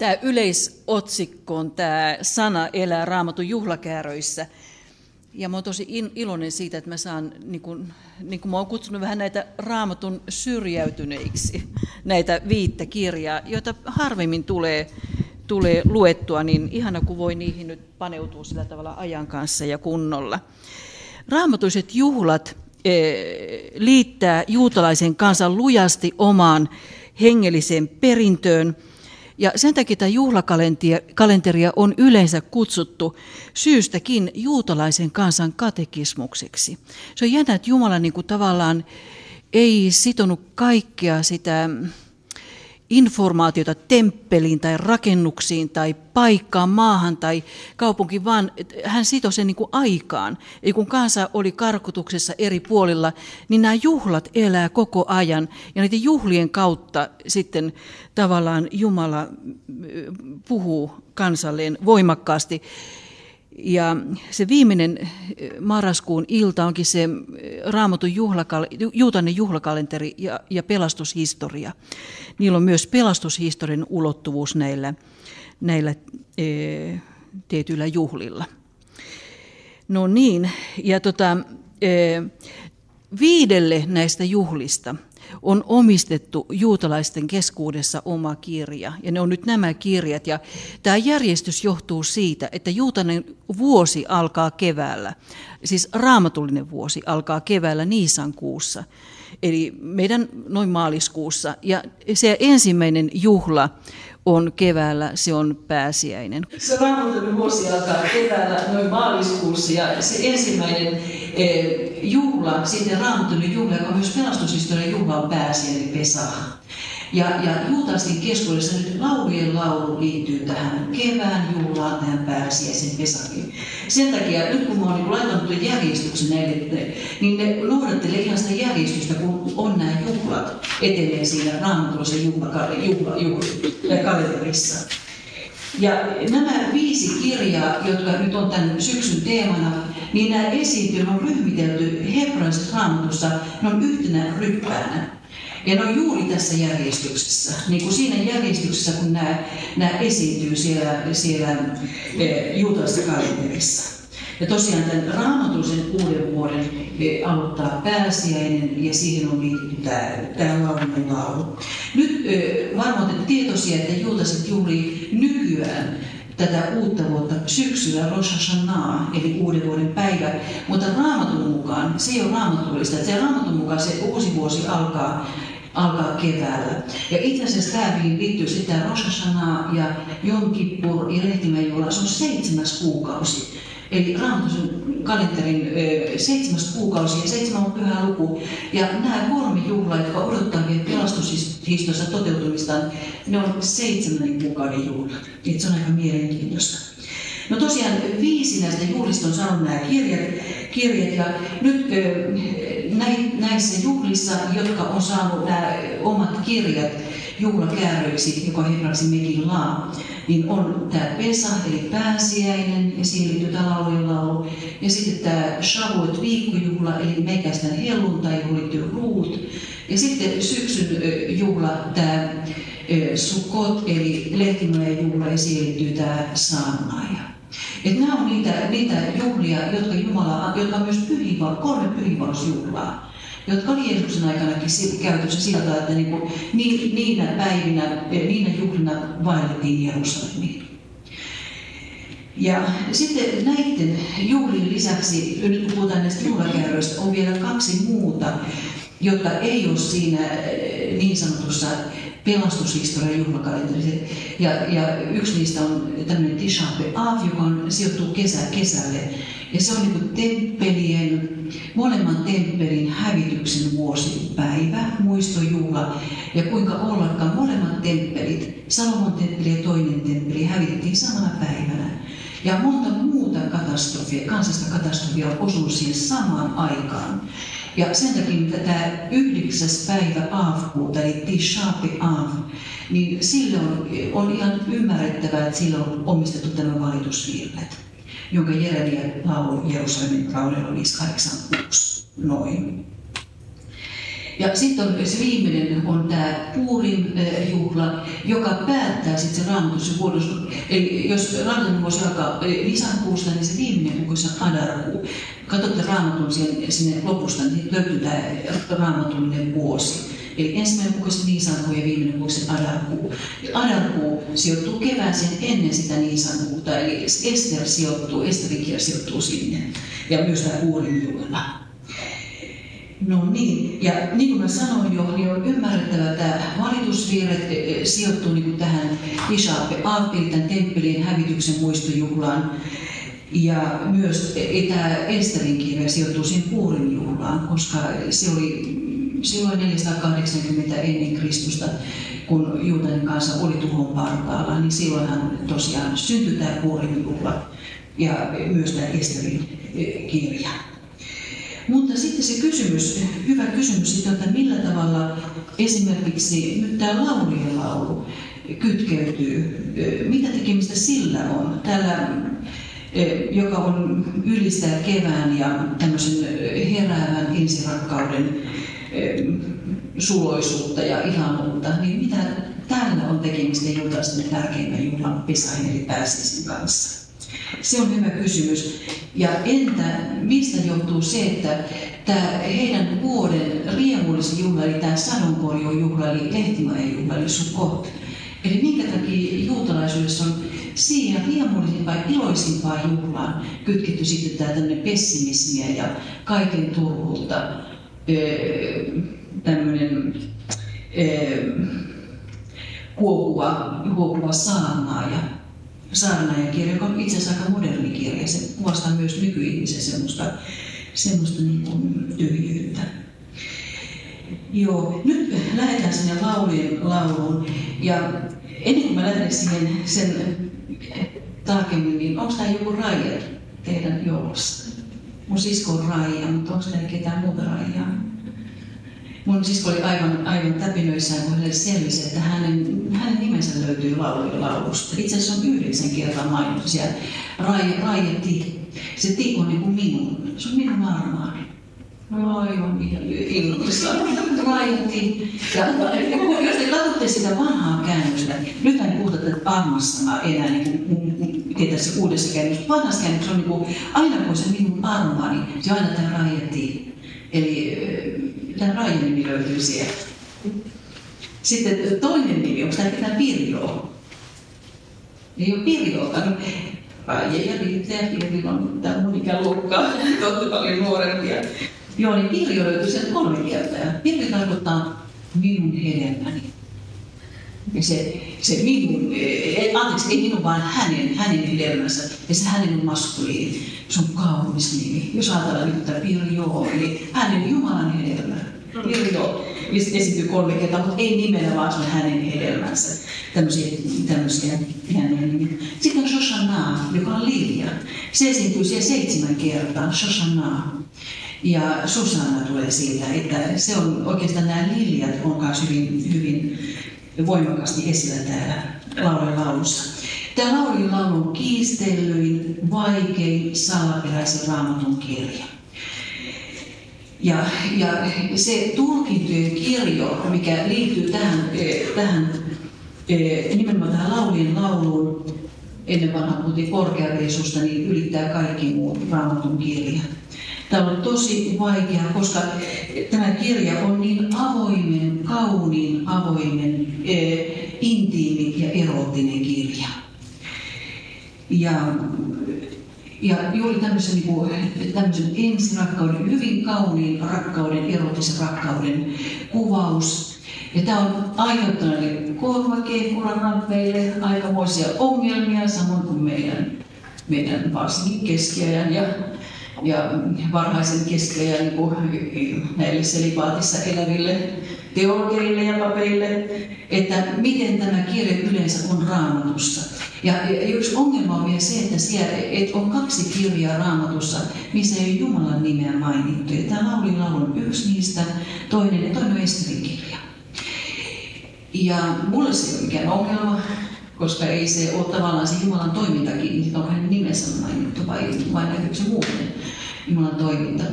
Tämä yleisotsikko on tämä sana elää raamatun juhlakääröissä. Ja mä oon tosi iloinen siitä, että mä saan, niin kuin, niin kuin mä oon kutsunut vähän näitä raamatun syrjäytyneiksi, näitä viittä kirjaa, joita harvemmin tulee, tulee luettua, niin ihana kun voi niihin nyt paneutua sillä tavalla ajan kanssa ja kunnolla. Raamatuiset juhlat eh, liittää juutalaisen kansan lujasti omaan hengelliseen perintöön – ja sen takia tämä juhlakalenteria on yleensä kutsuttu syystäkin juutalaisen kansan katekismukseksi. Se on jännä, että Jumala niin kuin tavallaan ei sitonut kaikkea sitä informaatiota temppeliin tai rakennuksiin tai paikkaan, maahan tai kaupunkiin, vaan hän sitoi sen niin kuin aikaan. Eli kun kansa oli karkotuksessa eri puolilla, niin nämä juhlat elää koko ajan. Ja niiden juhlien kautta sitten tavallaan Jumala puhuu kansalleen voimakkaasti. Ja se viimeinen eh, marraskuun ilta onkin se eh, raamatun juhlakal- juutainen juhlakalenteri ja, ja pelastushistoria. Niillä on myös pelastushistorian ulottuvuus näillä, näillä e, tietyillä juhlilla. No niin, ja tota, e, viidelle näistä juhlista – on omistettu juutalaisten keskuudessa oma kirja. Ja ne on nyt nämä kirjat. Ja tämä järjestys johtuu siitä, että juutainen vuosi alkaa keväällä. Siis raamatullinen vuosi alkaa keväällä Niisan kuussa. Eli meidän noin maaliskuussa. Ja se ensimmäinen juhla on keväällä, se on pääsiäinen. Se raamatullinen vuosi alkaa keväällä noin maaliskuussa ja se ensimmäinen Eh, juhla, sitten raamatun juhla, joka on myös pelastushistorian juhla, on pääsiäinen Pesach. Ja, ja juutalaisten keskuudessa nyt laulujen laulu liittyy tähän kevään juhlaan, tähän pääsiäisen Pesakin. Sen takia, nyt kun mä oon niin laittanut järjestyksen näille, niin ne noudattelee ihan sitä järjestystä, kun on nämä juhlat etenee siinä raamatulisen juhla, juhla, juhla, kalenterissa. Ja nämä viisi kirjaa, jotka nyt on tämän syksyn teemana, niin nämä esiintyy, on ryhmitelty hebrealaisessa raamatussa, ne on yhtenä ryppäänä. Ja ne on juuri tässä järjestyksessä, niin kuin siinä järjestyksessä, kun nämä, nämä esiintyy siellä, siellä e, juutalaisessa kalenterissa. Ja tosiaan tämän raamatullisen uuden vuoden e, aloittaa pääsiäinen ja siihen on liittynyt tämä, tämä laulujen laulu. Nyt e, varmaan olette tietoisia, että juutalaiset juhlii nykyään tätä uutta vuotta syksyllä Rosh Hashanah, eli uuden vuoden päivä. Mutta raamatun mukaan, se ei ole raamatullista, että se raamatun mukaan se uusi vuosi alkaa alkaa keväällä. Ja itse asiassa tämä liittyy sitä Rosh Hashanah ja Jom Kippur ja Lehtimäjuhla, se on seitsemäs kuukausi. Eli Raamatun kalenterin seitsemäs kuukausi ja seitsemän on pyhä luku. Ja nämä kolme juhlaa, jotka odottaa vielä pelastushistoriassa toteutumistaan, ne on seitsemän kuukauden juhla. Et se on aika mielenkiintoista. No tosiaan viisi näistä juhlista on saanut nämä kirjat, kirjat ja nyt näissä juhlissa, jotka on saanut nämä omat kirjat juhlakääröiksi, joka hebraksi Megillah, niin on tämä Pesa, eli pääsiäinen, ja siihen liittyy tämä laulujen laulu. Ja sitten tämä Shavuot viikkojuhla, eli meikästään helluntai, johon liittyy ruut. Ja sitten syksyn juhla, tämä Sukkot, eli lehtimäen juhla, ja siihen liittyy tämä saarnaaja. Et nämä on niitä, niitä juhlia, jotka Jumala, jotka on myös pyhiinval, kolme pyhiinvausjuhlaa jotka oli Jeesuksen aikanakin käytössä sillä että niin kuin, niinä päivinä, niinä juhlina vaellettiin Jerusalemiin. Ja sitten näiden juhlien lisäksi, nyt kun puhutaan näistä juhlakääröistä, on vielä kaksi muuta, jotka ei ole siinä eh, niin sanotussa pelastushistorian juhlakalenterissa. Ja, ja yksi niistä on tämmöinen Tisha B'Av, joka on, sijoittuu kesä, kesälle. Ja se on niin temppelien, molemman temppelin hävityksen vuosipäivä, muistojuhla. Ja kuinka ollakaan molemmat temppelit, Salomon temppeli ja toinen temppeli, hävittiin samana päivänä. Ja monta muuta katastrofia, kansasta katastrofia osui siihen samaan aikaan. Ja sen takia tämä yhdeksäs päivä Aavkuuta, eli Tisha B'Av, niin sille on, ihan ymmärrettävää, että sille on omistettu tämä valitusvirret jonka Jeremia laulu Jerusalemin kaudella 586 noin. Ja sitten on se viimeinen on tämä Puurin juhla, joka päättää sitten se raamatus vuodos. Eli jos raamatun vuosi alkaa Nisankuusta, niin se viimeinen kuukausi on Adarkuu. Katsotte raamatun sinne lopusta, niin löytyy tämä raamatullinen vuosi. Eli ensimmäinen kuukausi Niisankuu ja viimeinen kuukausi Adarkuu. Adarkuu sijoittuu kevääseen ennen sitä Niisankuuta, eli Ester sijoittuu, Esterin sijoittuu sinne. Ja myös tämä Puurin juhla. No niin, ja niin kuin mä sanoin jo, niin on ymmärrettävä, että valitusvirret e, e, sijoittuu niin tähän Ishape Aappin, tämän temppelin hävityksen muistojuhlaan. Ja myös tämä Esterin kirja sijoittuu siihen Puurin juhlaan, koska se oli silloin 480 ennen Kristusta, kun juutalainen kansa oli tuhon partaalla, niin silloinhan tosiaan syntyi tämä Puurin juhla ja myös tämä Esterin kirja. Mutta sitten se kysymys, hyvä kysymys siitä, että millä tavalla esimerkiksi nyt tämä laulujen laulu kytkeytyy, mitä tekemistä sillä on. Täällä joka on ylistää kevään ja tämmöisen heräävän ensirakkauden suloisuutta ja ihanuutta, niin mitä täällä on tekemistä juutalaisten tärkeimmän juhlan Pesahin eli pääsiäisen kanssa? Se on hyvä kysymys. Ja entä mistä johtuu se, että tämä heidän vuoden riemullisin juhla, eli tämä sadonkorjujuhla, eli lehtimajan juhla, eli Sukkot. Eli minkä takia juutalaisuudessa on siihen riemullisimpaan ja iloisimpaan juhlaan kytketty sitten tämä tämmöinen pessimismiä ja kaiken turhuutta, tämmöinen huokuva, huokuva saarnaaja saarnaajan kirja, joka on itse asiassa aika moderni kirja. Se kuvastaa myös nykyihmisen semmoista, semmoista niin kuin tyhjyyttä. Joo, nyt lähdetään sinne laulujen lauluun. Ja ennen kuin mä lähden siihen sen tarkemmin, niin onko tämä joku raija teidän joulussa? Mun sisko on raija, mutta onko teillä ketään muuta raijaa? Mun sisko oli aivan, aivan täpinöissään, kun hänelle selvisi, että hänen, hänen nimensä löytyy laulujen laulusta. Itse asiassa on yhdeksän kertaa mainittu siellä. Rai, Raijeti. Se ti on niin kuin minun. Se on minun armaani. No aivan innoissaan. Raijeti. Ja jos te katsotte sitä vanhaa käännöstä, nyt en puhuta tätä armasta enää niin kuin, tässä uudessa käännössä. Vanhassa käännössä on niin kuin, aina kun se minun armaani, se on aina tämä Raijeti. Eli tämä Raijan nimi löytyy sieltä. Sitten toinen nimi, onko tämä ketään Pirjoa? Ei ole Pirjoa. No, Raija ja Riitta ja Pirjo on tämä mun ikäluokka, paljon nuorempia. Joo, niin Pirjo löytyy sieltä kolme kieltä. Pirjo tarkoittaa minun hedelmäni. Ja se, se minun, eh, anteeksi, ei minun, vaan hänen, hänen hedelmänsä. Ja se hänen on maskuliini. Se on kaunis nimi. Jos ajatellaan nyt tätä Pirjo, eli hänen Jumalan hedelmä. Pirjo esiintyy kolme kertaa, mutta ei nimellä, vaan se on hänen hedelmänsä. Tämmöisiä, tämmöisiä hienoja nimiä. Sitten on Shoshana, joka on Lilja. Se esiintyy siellä seitsemän kertaa, Shoshana. Ja Susanna tulee siitä, että se on oikeastaan nämä liljat on myös hyvin, hyvin voimakkaasti esillä täällä laulun laulussa. Tämä laulun laulu on kiistellyin, vaikein, salaperäisen raamatun kirja. Ja, ja se tulkintojen kirjo, mikä liittyy tähän, eh, tähän eh, nimenomaan tähän laulien lauluun, ennen vanhaa puhuttiin korkeareisusta, niin ylittää kaikki muut raamatun kirjat. Tämä on tosi vaikea, koska tämä kirja on niin avoimen, kauniin, avoimen, eh, intiimi ja erottinen kirja. Ja, ja juuri tämmöisen, niin kuin, tämmöisen ensirakkauden, hyvin kauniin rakkauden, erottisen rakkauden kuvaus. Ja tämä on aiheuttanut korvakeikuran meille aikamoisia ongelmia, samoin kuin meidän, meidän varsinkin keskiajan ja ja varhaisen keskiajan niin näille selipaatissa eläville teologeille ja papeille, että miten tämä kirja yleensä on raamatussa. Ja, yksi ongelma on vielä se, että, siellä, että on kaksi kirjaa raamatussa, missä ei ole Jumalan nimeä mainittu. Ja tämä laulin on yksi niistä, toinen ja toinen on Esterin kirja. Ja mulle se ei ole mikään ongelma, koska ei se ole tavallaan se Jumalan toimintakin, niin onko hänen nimensä mainittu vai, vai näkyykö se muuten. Jumalan toiminta.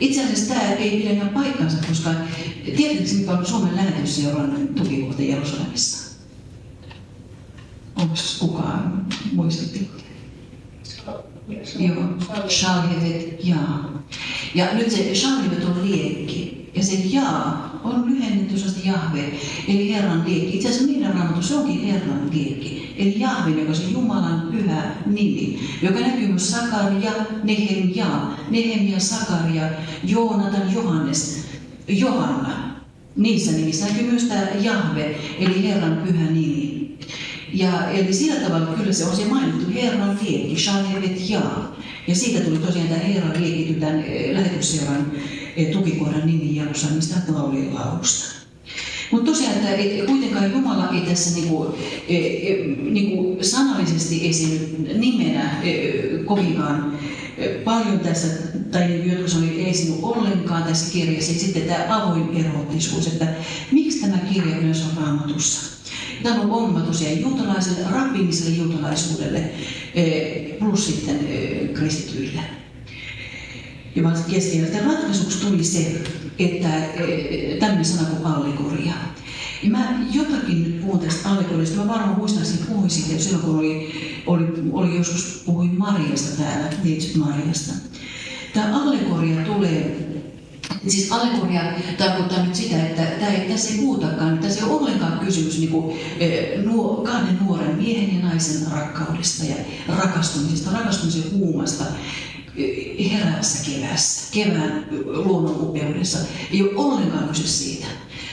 Itse asiassa tämä ei pidä ihan paikkansa, koska tiedätkö mikä on Suomen lähetysseuran tukikohta Jerusalemissa? Onko kukaan muistutti? Joo, Shalhevet jaa. Ja nyt se Shalhevet on liekki. Ja se jaa on lyhennetty Jahve, eli Herran liekki. Itse asiassa meidän raamattu, se onkin Herran liekki. Eli Jahve, joka on Jumalan pyhä nimi, joka näkyy myös Sakaria, Nehemia, Nehemia, Sakaria, Joonatan, Johannes, Johanna. Niissä nimissä näkyy myös tämä Jahve, eli Herran pyhä nimi. Ja, eli sillä tavalla kyllä se on se mainittu Herran liekki, Shalhevet Jaa. Ja siitä tuli tosiaan tämä Herran liekki tämän eh, lähetysseuran eh, tukikohdan nimi Jerusalemista laulien laulusta. Mutta tosiaan, että et, kuitenkaan Jumala ei tässä niinku, e, e, niinku sanallisesti esiinny nimenä e, kovinkaan e, paljon tässä, tai niin jotkut ei esiinny ollenkaan tässä kirjassa. Ja sitten tämä avoin erottisuus, että miksi tämä kirja myös on raamatussa. Tämä on ongelma tosiaan juutalaiselle, rabbiniselle juutalaisuudelle plus sitten kristityille. Ja vaan keskellä. ratkaisuksi tuli se, että tämmöinen sana kuin allegoria. Ja mä jotakin puhun tästä allegoriasta. Mä varmaan muistan, että puhuin siitä silloin, kun oli, oli, oli joskus puhuin Mariasta täällä, Neitsyt Mariasta. Tämä allegoria tulee Siis allegoria tarkoittaa nyt sitä, että tämä ei, tässä ei puhutakaan, tässä ei ole ollenkaan kysymys niin kuin, nuo, kahden nuoren miehen ja naisen rakkaudesta ja rakastumisesta, rakastumisen huumasta heräässä keväässä, kevään luonnon upeudessa. Ei ole ollenkaan kyse siitä.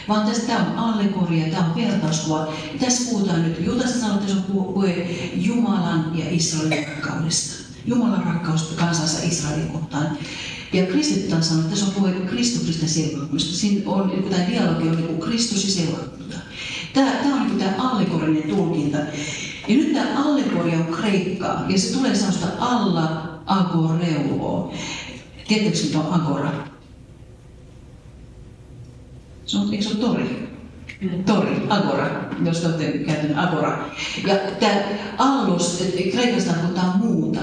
Vaan tässä tämä on allegoria, tämä on vertauskuva. Tässä puhutaan nyt, Juutasta sanoo, että se on puhe Jumalan ja Israelin rakkaudesta. Jumalan rakkaus kansansa Israelin kohtaan. Ja kristitty taas sanoo, että tässä on puhe Kristuksesta seurakunnasta. Siinä on, niin tämä dialogi on niin Kristus ja seurakunta. Tämä, tämä on niin tämä allegorinen tulkinta. Ja nyt tämä allegoria on kreikkaa, ja se tulee sellaista alla agoreuo. Tiedättekö, mitä on agora? Se on, eikö se ole tori? Tori, agora, jos olette käyttänyt agora. Ja tämä allos, kreikasta tarkoittaa muuta.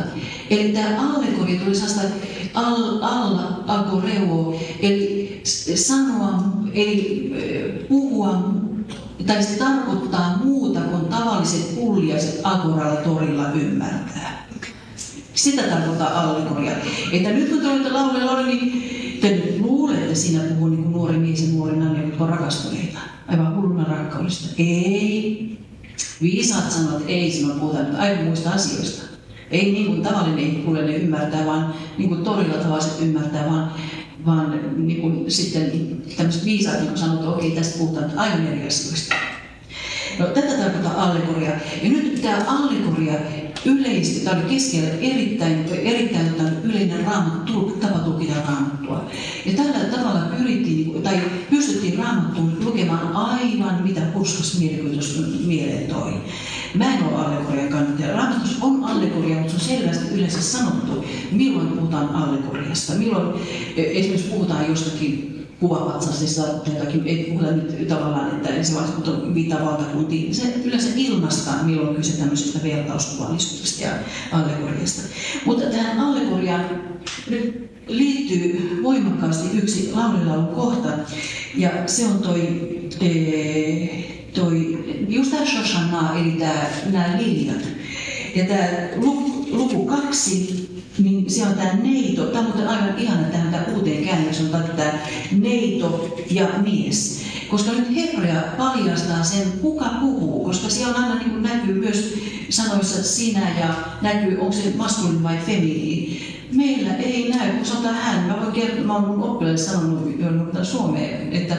Eli tämä allegori tuli sellaista al, alla agoreuo, eli sanoa, eli puhua, tai se tarkoittaa muuta kuin tavalliset pulliaiset agoralla torilla ymmärtää. Sitä tarkoittaa allegoria. Että nyt kun te olette laulella, niin te nyt luulette, sinä puhuu niin nuori mies ja nuori nainen, jotka on rakastuneita. Aivan hulluna rakkaudesta. Ei. Viisaat sanovat, ei sinua puhuta nyt aivan muista asioista. Ei niin kuin tavallinen ne ymmärtää, vaan niin kuin torilla tavalliset ymmärtää, vaan, vaan niin kuin sitten tämmöiset viisaat niin sanovat, että okei, tästä puhutaan aivan eri asioista. No, tätä tarkoittaa allegoria. Ja nyt tämä allegoria yleisesti, tämä oli keskellä erittäin, erittäin yleinen raamattu, tapa tulkita raamattua. Ja tällä tavalla pyrittiin, tai pystyttiin raamattuun lukemaan aivan mitä purskas mielikuvitus mieleen toi. Mä en ole allegorian kannattaja. Raamatus on allegoria, mutta se on selvästi yleensä sanottu, milloin puhutaan allegoriasta. Milloin e, esimerkiksi puhutaan jostakin kuvavatsasissa tai jotakin, ei puhuta nyt tavallaan, että vaiheessa kun viittaa valtakuntiin, se yleensä ilmaistaan, milloin on kyse tämmöisestä vertauskuvallisuudesta ja allegoriasta. Mutta tähän allegoriaan nyt liittyy voimakkaasti yksi laululaulun kohta, ja se on toi, ee, toi just tämä Shoshana, eli nämä liljat. Ja tämä luku, luku kaksi niin se on tämä neito. Tämä on muuten aivan ihana tähän tämä uuteen käännökseen on tämä neito ja mies. Koska nyt hebrea paljastaa sen, kuka puhuu, koska siellä aina niin näkyy myös sanoissa sinä ja näkyy, onko se maskulin vai feminiini. Meillä ei näy, kun sanotaan hän. Mä voin kertoa, mä oon mun oppilaille sanonut joudun Suomeen, että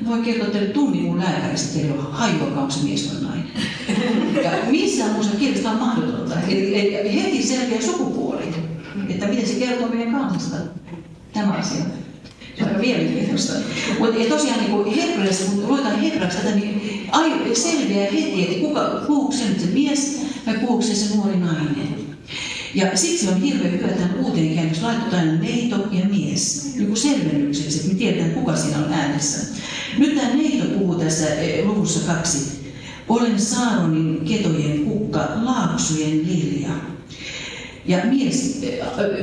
mä voin kertoa teille tunnin mun lääkäristä, teille on hajuakaan, onko se mies vai nainen. Ja missään muussa kielessä on mahdotonta. Eli, eli heti selkeä sukupuoli että miten se kertoo meidän kansasta, tämä asia. Se on aika mielenkiintoista. Mutta tosiaan niin hebreassa, kun luetaan hebreassa tätä, niin ai, selviää heti, että kuka, puhuuko se nyt se mies vai puhuuko se se nuori nainen. Ja siksi on hirveän hyvä tämän uuteen käännös laittaa aina neito ja mies, niin kuin selvennykseksi, että me tiedetään kuka siinä on äänessä. Nyt tämä neito puhuu tässä eh, luvussa kaksi. Olen Saaronin ketojen kukka, laaksujen lilja. Ja mies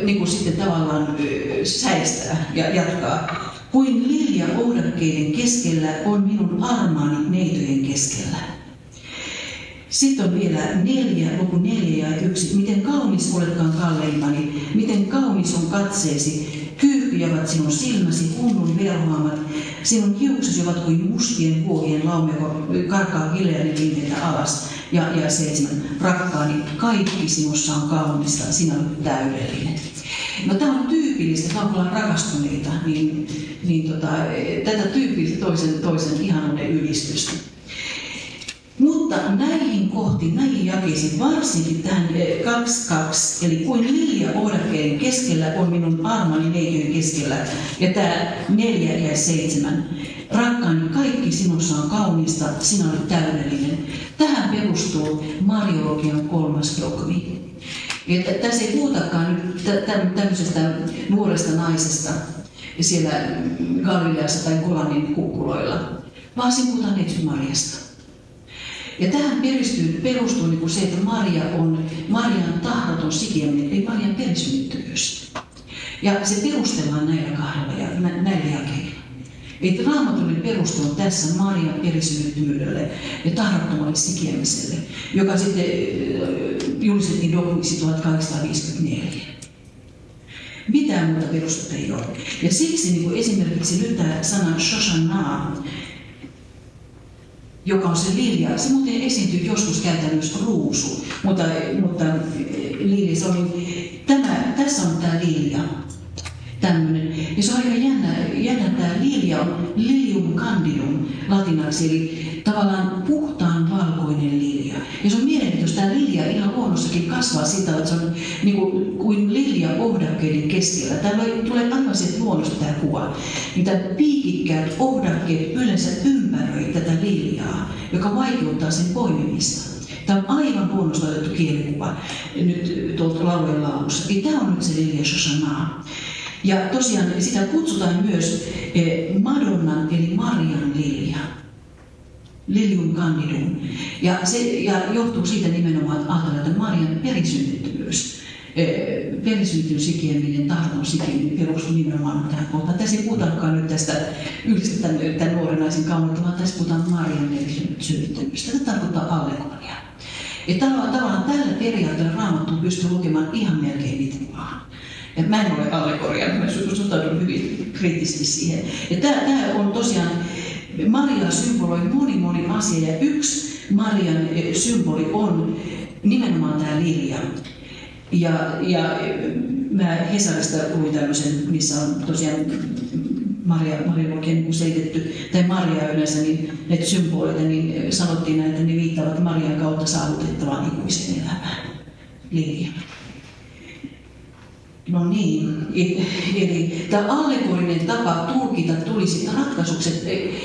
niin kuin sitten tavallaan säistää ja jatkaa. Kuin lilja oudakkeiden keskellä on minun armaani neitojen keskellä. Sitten on vielä neljä, luku neljä ja yksi. Miten kaunis oletkaan kalleimmani, miten kaunis on katseesi, kyyhkyjävät sinun silmäsi, hunnun verhoamat, sinun hiuksesi ovat kuin mustien huohien laume, karkaa viimeitä alas. Ja, ja seitsemän, rakkaani, kaikki sinussa on kaunista, sinä olet täydellinen. No tämä on tyypillistä, kun ollaan rakastuneita, niin, niin tota, tätä tyypillistä toisen, toisen ihanuuden ylistystä. Mutta näihin kohtiin, näihin jakeisiin, varsinkin tähän 2.2, eli kuin lilja ohdakkeiden keskellä on minun armani neitojen keskellä, ja tämä 4 ja 7. Rakkaani, kaikki sinussa on kaunista, sinä olet täydellinen. Tähän perustuu Mariologian kolmas dogmi. Että tässä ei puhutakaan nyt tämmöisestä nuoresta naisesta siellä Galileassa tai Kolanin kukkuloilla, vaan siinä puhutaan Jeesus Mariasta. Ja tähän perustuu, perustuu niin kuin se, että Maria on Marian tahdoton sikiäminen, ei Marian perisynnyttyvyys. Ja se perustellaan näillä kahdella ja näillä jakeilla. Että raamatullinen peruste on tässä Marian perisynnyttyvyydelle ja tahdottomalle sikiämiselle, joka sitten julistettiin dogmiksi 1854. Mitään muuta perustetta ei ole. Ja siksi niin kuin esimerkiksi nyt tämä sana Shoshana, joka on se lilja. Se muuten esiintyy joskus käytännössä ruusu, mutta, mutta lilja, se oli, tämä, tässä on tämä lilja. Tämmöinen. Ja se on aika jännä, jännä tämä lilja on lilium candidum latinaksi, eli tavallaan puhtaan valkoinen lilja. Ja se on mielenkiintoista, tämä lilja ihan luonnossakin kasvaa sitä, että se on niin kuin, kuin lilja ohdakkeiden keskellä. Täällä tulee sieltä luonnosta tämä kuva. Niitä piikikkäät ohdakkeet yleensä ympäröi tätä liljaa, joka vaikeuttaa sen poimimista. Tämä on aivan luonnosta otettu kielikuva nyt tuolta laulujen laulussa. Eli tämä on nyt se Lilja Shoshana. Ja tosiaan sitä kutsutaan myös eh, Madonnan eli Marian lilja. Lilium candidum. Ja se ja johtuu siitä nimenomaan, että ajatellaan, että Marian perisynnyttyvyys, eh, perisyntyn sikieminen, tahdon sikieminen perustuu nimenomaan tähän kohtaan. Tässä ei puhutakaan nyt tästä yhdessä tämän, nuoren naisen kauneutta, vaan tässä puhutaan Marian perisynnyttyvyystä. Tämä tarkoittaa allegoriaa. Ja tavallaan tällä periaatteella raamattu pystyy lukemaan ihan melkein miten vaan. Ja mä en ole allegoria, mä suhtaudun hyvin kriittisesti siihen. Ja tämä, tämä on tosiaan, Maria symboloi moni moni asia ja yksi Marian eh, symboli on nimenomaan tämä lilja. Ja, ja mä Hesarista luin tämmöisen, missä on tosiaan Maria, Maria niin selitetty, tai Maria yleensä, niin näitä symboleita, niin sanottiin näitä, että ne viittaavat Marian kautta saavutettavaan ikuisen elämään. Lilja. No niin, eli tämä allegorinen tapa tulkita tuli sitten ratkaisuksi,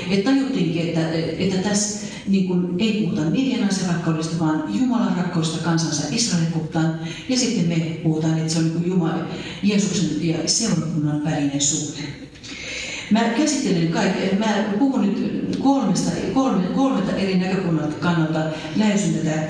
että tajuttiinkin, että, että tässä niin kuin, ei puhuta naisen rakkaudesta, vaan Jumalan rakkaudesta kansansa Israelin kohtaan. Ja sitten me puhutaan, että se on niin Jumala, Jeesuksen ja seurakunnan välinen suhde. Mä käsittelen kaikkea, mä puhun nyt kolmesta, kolme, kolmesta eri näkökulmasta kannalta lähestyn tätä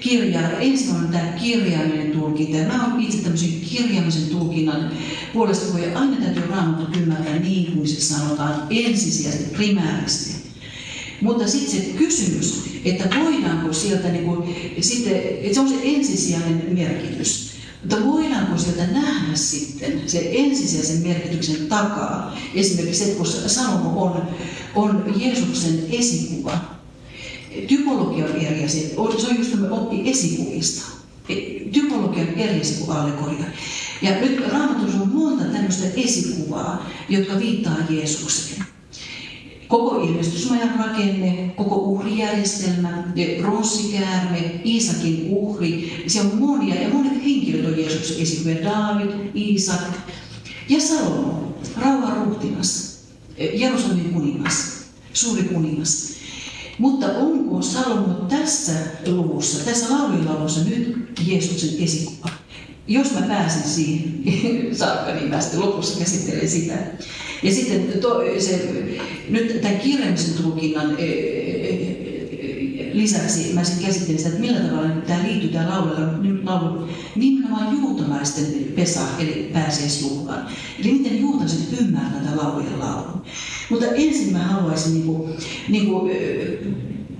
kirjaa. Ensimmäinen on tämä kirjaiminen tulkinta. Mä olen itse tämmöisen kirjaimisen tulkinnan puolesta, kun aina täytyy raamattu ymmärtää niin kuin se sanotaan ensisijaisesti, primäärisesti. Mutta sitten se kysymys, että voidaanko sieltä, niin kuin, sitten, että se on se ensisijainen merkitys. Mutta voidaanko sieltä nähdä sitten se ensisijaisen merkityksen takaa, esimerkiksi se, kun Salomo on, on Jeesuksen esikuva. Typologia on eri asia. Se on just oppi esikuvista. E, typologia on eri allegoria. Ja nyt Raamatussa on monta tämmöistä esikuvaa, jotka viittaa Jeesukseen koko ilmestysmajan rakenne, koko uhrijärjestelmä, pronssikäärme, Iisakin uhri, se on monia ja monet henkilöt on Jeesuksen esimerkiksi Daavid, Iisak ja Salomo, rauhan ruhtinas, Jerusalemin kuningas, suuri kuningas. Mutta onko Salomo tässä luvussa, tässä laulujen nyt Jeesuksen esikuva? Jos mä pääsen siihen saakka, niin mä sitten lopussa käsittelen sitä. Ja sitten to, se, nyt tämän kirjallisen tulkinnan e, e, lisäksi mä sitten käsittelin sitä, että millä tavalla tämä liittyy tämä laulu, laulu nimenomaan juutalaisten pesa, eli pääsiäisjuhlaan. Eli miten juutalaiset ymmärtävät tätä laulujen laulun. Mutta ensin mä haluaisin niin kuin, niin kuin,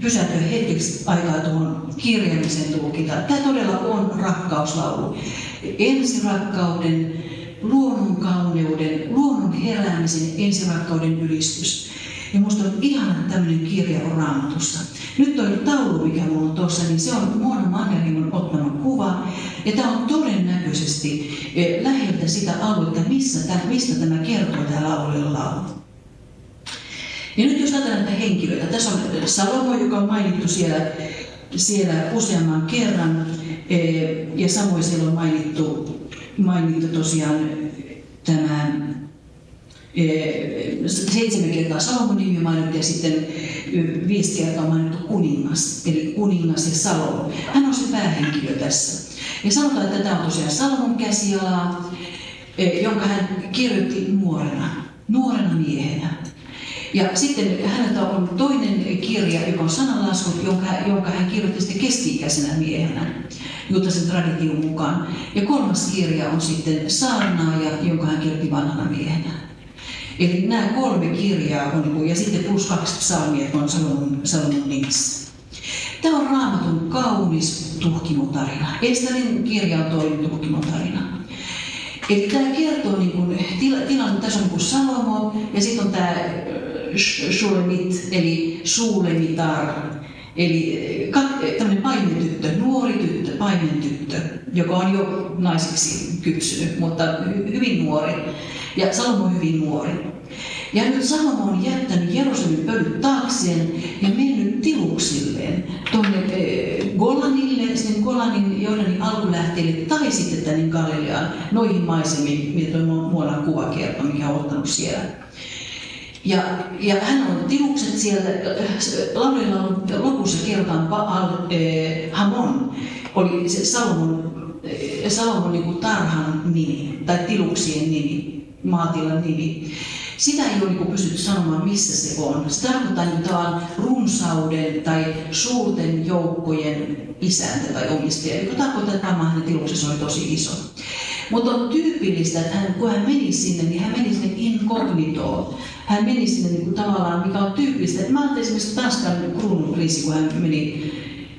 pysähtyä hetkeksi aikaa tuohon kirjaamisen tulkintaan. Tämä todella on rakkauslaulu. Ensirakkauden, luonnon kauneuden, luonnon heräämisen ensirakkauden ylistys. Ja musta on että tämmöinen kirja on raamatussa. Nyt toi taulu, mikä mulla on tuossa, niin se on Mona Mannerheimon ottama kuva. Ja tämä on todennäköisesti eh, läheltä sitä aluetta, missä tämä, mistä tämä kertoo tämä laulujen laulu. Ja nyt jos ajatellaan näitä henkilöitä, tässä on Salomo, joka on mainittu siellä, siellä useamman kerran, eh, ja samoin siellä on mainittu, mainittu tosiaan tämä eh, seitsemän kertaa Salomon nimi mainittu ja sitten viisi kertaa mainittu kuningas, eli kuningas ja Salomo. Hän on se päähenkilö tässä. Ja sanotaan, että tämä on tosiaan Salomon käsialaa, eh, jonka hän kirjoitti nuorena, nuorena miehenä. Ja sitten häneltä on toinen kirja, joka on sananlaskut, jonka, jonka hän kirjoitti sitten keski-ikäisenä miehenä, juutalaisen tradition mukaan. Ja kolmas kirja on sitten saarnaaja, jonka hän kirjoitti vanhana miehenä. Eli nämä kolme kirjaa on, niinku, ja sitten plus kaksi psalmia, on Salomon, Salomon nimissä. Tämä on raamatun kaunis tuhkimotarina. Estarin kirja on toinen tuhkimotarina. Eli tämä kertoo niin kuin, tila, tilanne, tässä on niin kuin Salomo ja sitten on tämä Shulemit, eli Suulemitar, eli tämmöinen paimentyttö, nuori tyttö, paimentyttö, joka on jo naisiksi kypsynyt, mutta hyvin nuori. Ja Salomo on hyvin nuori. Ja nyt Salomo on jättänyt Jerusalemin pölyt taakseen ja mennyt tiluksilleen tuonne Golanille, sinne Golanin Jordanin alkulähteille tai sitten tänne Galileaan, noihin maisemiin, mitä tuo Muolan kuva kertoo, mikä on ottanut siellä. Ja, ja hän on tilukset siellä, laulilla on lopussa kerrotaan Baal eh, Hamon, oli se Salomon, eh, Salomon niin tarhan nimi, tai tiluksien nimi, maatilan nimi. Sitä ei ole niin pystytty sanomaan, missä se on. Se tarkoittaa runsauden tai suurten joukkojen isäntä tai omistaja, joka tarkoittaa, että tämä hänen tiluksensa oli tosi iso. Mutta on tyypillistä, että hän, kun hän meni sinne, niin hän meni sinne incognitoon. Hän meni sinne niin kuin tavallaan, mikä on tyypillistä. Mä ajattelin esimerkiksi Tanskan kruununprinssi, kun hän meni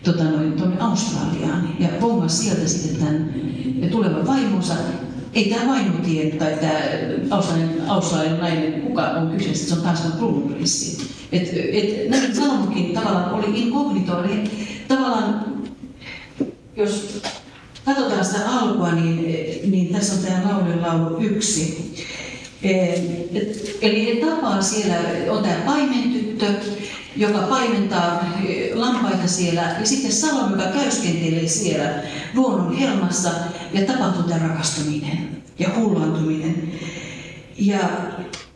tota noin, tuonne Australiaan ja bongasi sieltä sitten tämän tulevan vaimonsa. Ei tämä vaimo tiedä, tai tämä australian, australian nainen, kuka on kyseessä, se on Tanskan kruununprinssi. Et, et, näin Salomokin tavallaan oli incognito, eli tavallaan jos katsotaan sitä alkua, niin, niin tässä on tämä laulun laulu yksi. Eli he tapaa siellä, on tämä paimentyttö, joka paimentaa lampaita siellä, ja sitten Salomo, joka käyskentelee siellä luonnon helmassa, ja tapahtuu tämä rakastuminen ja hullantuminen. Ja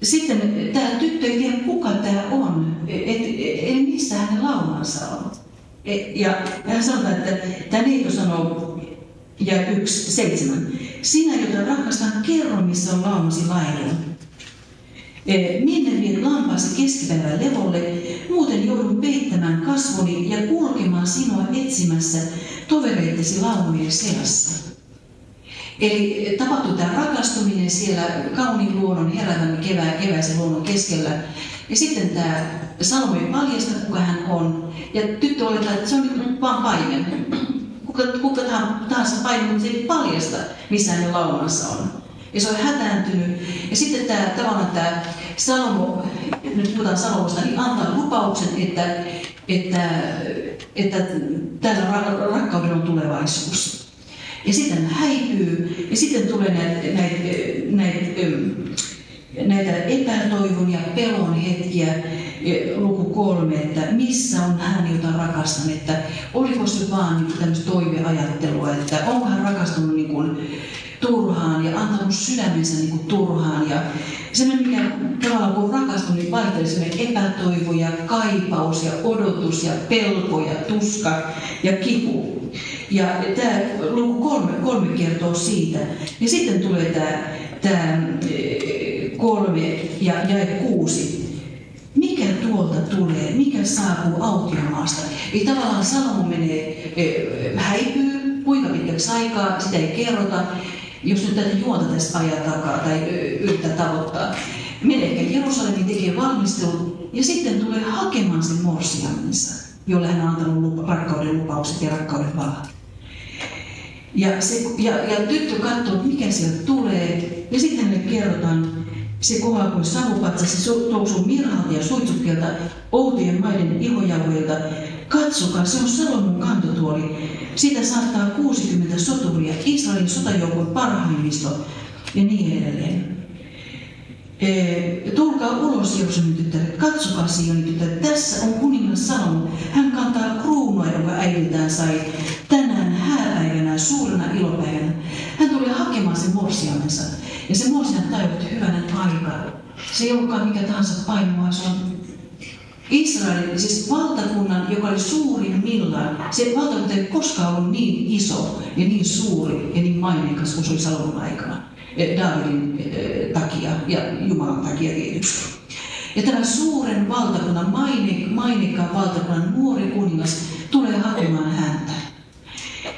sitten tämä tyttö ei tiedä, kuka tämä on, eli missä hänen laulansa on. E, ja hän sanoo, että tämä neito sanoo ja yksi, seitsemän. Sinä, jota rakastan, kerro, missä on laumasi laidun. E, minne viet lampaasi keskipäivän levolle, muuten joudun peittämään kasvoni ja kulkemaan sinua etsimässä tovereittesi laumien seassa. Eli tapahtuu tämä rakastuminen siellä kauniin luonnon, heräävän kevää, keväisen luonnon keskellä. Ja sitten tämä Salomo paljasta, kuka hän on. Ja tyttö olettaa, että se on vaan paimen kuka, kuka tahansa se ei paljasta, missä hänen laulansa on. Ja se on hätääntynyt. Ja sitten tämä, tavallaan tämä Salomo, nyt puhutaan Salomosta, niin antaa lupauksen, että, että, että tällä rakkauden on tulevaisuus. Ja sitten häipyy, ja sitten tulee näitä, näitä, näitä, näitä epätoivon ja pelon hetkiä, luku kolme, että missä on hän, jota rakastan, että oliko se vaan niin tämmöistä toiveajattelua, että onko hän rakastunut niin kuin turhaan ja antanut sydämensä niin kuin turhaan. Ja semmoinen, mikä tavallaan kun rakastunut, niin vaihtelee semmoinen epätoivo ja kaipaus ja odotus ja pelko ja tuska ja kipu. Ja tämä luku kolme, kolme kertoo siitä. Ja sitten tulee tämä, tämä kolme ja jae kuusi mikä tuolta tulee, mikä saapuu autiomaasta. Eli tavallaan Salomo menee, e, häipyy, kuinka pitkäksi aikaa, sitä ei kerrota. Jos nyt tätä juonta tästä ajaa takaa tai yrittää tavoittaa. Menee ehkä Jerusalemiin, tekee valmistelun ja sitten tulee hakemaan sen morsiamensa, jolle hän on antanut lupa, rakkauden lupaukset ja rakkauden valat. Ja, se, ja, ja tyttö katsoo, mikä sieltä tulee, ja sitten me kerrotaan, se kohaa kuin savupatsa, se tuoksuu mirhalta ja suitsukkeelta, outien maiden ihojauhoilta. Katsokaa, se on Salomon kantotuoli. Siitä saattaa 60 soturia, Israelin sotajoukon parhaimmisto ja niin edelleen. E, tulkaa ulos, Jerusalem tyttäret, katsokaa Sionin tyttäret, tässä on kuningas Salomo. Hän kantaa kruunua, jonka äidiltään sai tänään hääpäivänä, suurena ilopäivänä. Hän tulee hakemaan sen morsiamensa. Ja se morsian tajutti hyvänen aika. Se ei ollutkaan mikä tahansa paino, vaan se on Israelin, siis valtakunnan, joka oli suurin millaan. Se valtakunta ei koskaan ollut niin iso ja niin suuri ja niin maineikas kuin se oli Salomon aikana. Eh, Daavidin eh, takia ja Jumalan takia tietysti. Ja tämä suuren valtakunnan, maine, mainekkaan valtakunnan nuori kuningas tulee hakemaan häntä.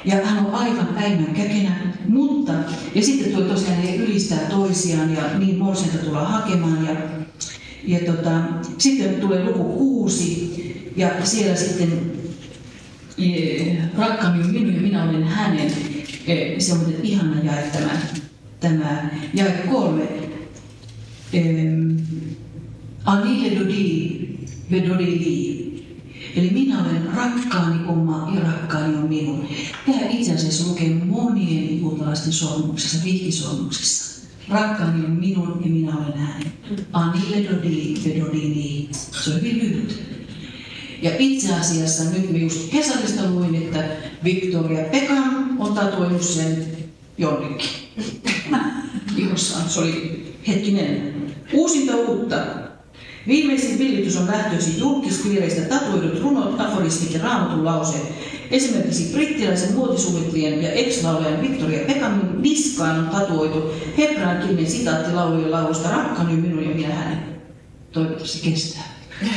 Ja hän on aivan päivän käkenä, mutta, ja sitten tuo tosiaan he ylistää toisiaan ja niin morsianta tullaan hakemaan. Ja, ja tota, sitten tulee luku kuusi ja siellä sitten e, rakkaani on minun ja minä olen hänen. E, se on ihana jae tämä, tämä jae kolme. E, Ani Dodi, Vedodi Li. Eli minä olen rakkaani oma ja rakkaani on minun. Tämä itse asiassa lukee monien juutalaisten sormuksissa, vihkisormuksissa. Rakkaani on minun ja minä olen hänen. Ani ledodi vedodini. Se on hyvin lyhyt. Ja itse asiassa nyt me just kesällistä luin, että Victoria Pekan on tatuoinut sen jonnekin. Se oli hetkinen uusinta uutta Viimeisin villitys on lähtöisin julkiskiireistä tatuoidut runot, aforismit ja raamatun lauseet. Esimerkiksi brittiläisen muotisuunnittelijan ja ex Victoria Beckhamin niskaan on tatuoitu hebrainkinen sitaatti laulujen laulusta Rakkani minun ja minä hänen. Toivottavasti kestää.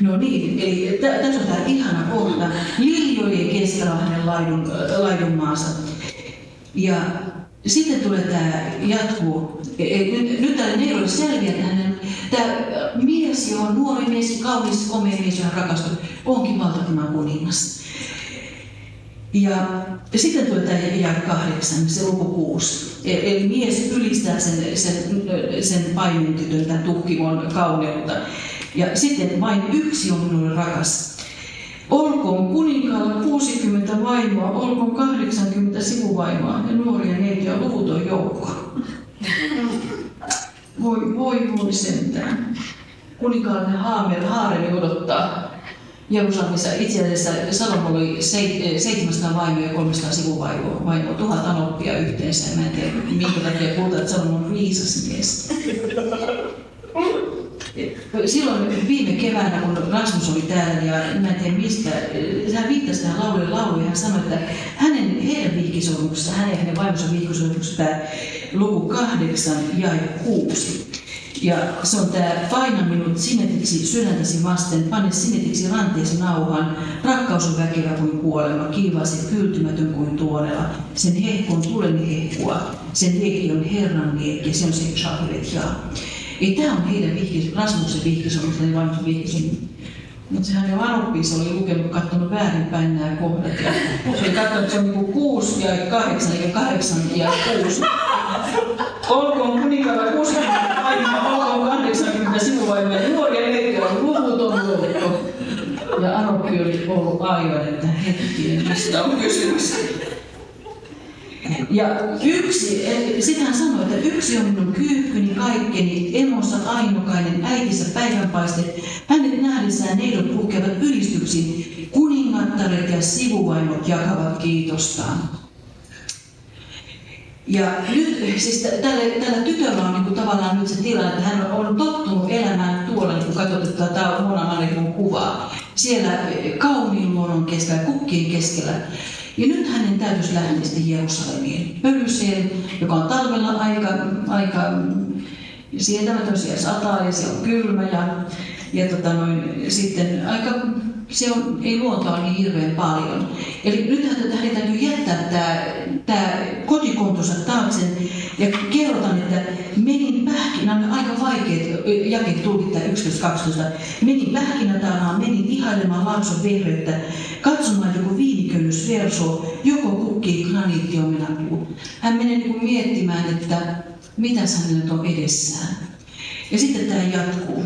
No niin, eli tässä on tämä ihana kohta. Liljojen keskellä hänen laidun, laidun maansa. Ja sitten tulee tämä jatkuu. E, e, nyt, nyt ei ole selviä, että hänen, tämä mies, johon nuori mies, kaunis, komea mies, johon rakastunut, onkin valtakunnan kuningas. Ja, sitten tulee tämä jae kahdeksan, se luku kuusi. E, eli mies ylistää sen, sen, sen paimentytön, tämän tuhkimon kauneutta. Ja sitten vain yksi on minulle rakas. Olkoon kuninkaalla 60 vaimoa, olkoon 80 sivuvaimoa ja nuoria neitiä luvuton joukko. Voi, voi, voi sentään. Kuninkaallinen haamel, haareli odottaa Jerusalemissa. Itse asiassa Salomo oli 700 vaimoa ja 300 sivuvaimoa, vaimoa, tuhat anoppia yhteensä. Mä en tiedä, minkä takia puhutaan, että Salomo on viisas mies silloin viime keväänä, kun Rasmus oli täällä, ja mä en tiedä mistä, hän viittasi tähän laulujen lauluun, ja hän sanoi, että hänen, heidän vihkisormuksessa, hänen ja hänen vaimonsa vihkisormuksessa tämä luku kahdeksan ja kuusi. Ja se on tämä paina minut sinetiksi sydäntäsi vasten, pane sinetiksi ranteesi nauhaan, rakkaus on väkevä kuin kuolema, kiivaasi kyltymätön kuin tuorella. Sen hehku on tuleni hehkua, sen liekki on Herran liekki, se on se Shahiret ja. Ei tämä on heidän vihkis, Rasmuksen vihkisomus, niin vain vihkisomus. Mutta sehän jo Anoppiissa oli lukenut, katsonut väärinpäin nämä kohdat. Ja se oli katsonut, että se on niin kuusi ja kahdeksan, eikä kahdeksan ja kuusi. Olkoon kuninkaalla 60 aikaa, olkoon 80 sivuvaimoja, nuoria eikä on luvuton joukko. Ja Anoppi oli ollut aivan, että hetkinen, mistä on kysymys. Ja yksi, sitä hän sanoi, että yksi on minun kyykkyni, kaikkeni, emossa ainokainen, äitissä päivänpaiste. Hänet nähdessään neidot kulkevat ylistyksiin, kuningattaret ja sivuvaimot jakavat kiitostaan. Ja nyt siis tällä, tällä tytöllä on niin tavallaan nyt se tilanne, että hän on tottunut elämään tuolla, niin kun katsotaan tätä Mona Malikun kuvaa, siellä kauniin luonnon keskellä, kukkien keskellä. Ja nyt hänen täytyisi lähteä sitten Jerusalemiin, Pölyseen, joka on talvella aika, aika sietämätön, tosiaan sataa ja se on kylmä ja, ja tota noin, sitten aika se on, ei luontoa niin hirveän paljon. Eli nythän hänen täytyy jättää tämä, tämä kotikontonsa taakse ja kerrotaan, että menin pähkinän, aika vaikeat jakeet tulkittaa 11.12. Menin pähkinätaanaan, menin ihailemaan laakson vehreyttä, katsomaan joku viinikönnys verso, joko kukki graniittiomenapuu. Hän menee niin miettimään, että mitä hänellä on edessään. Ja sitten tämä jatkuu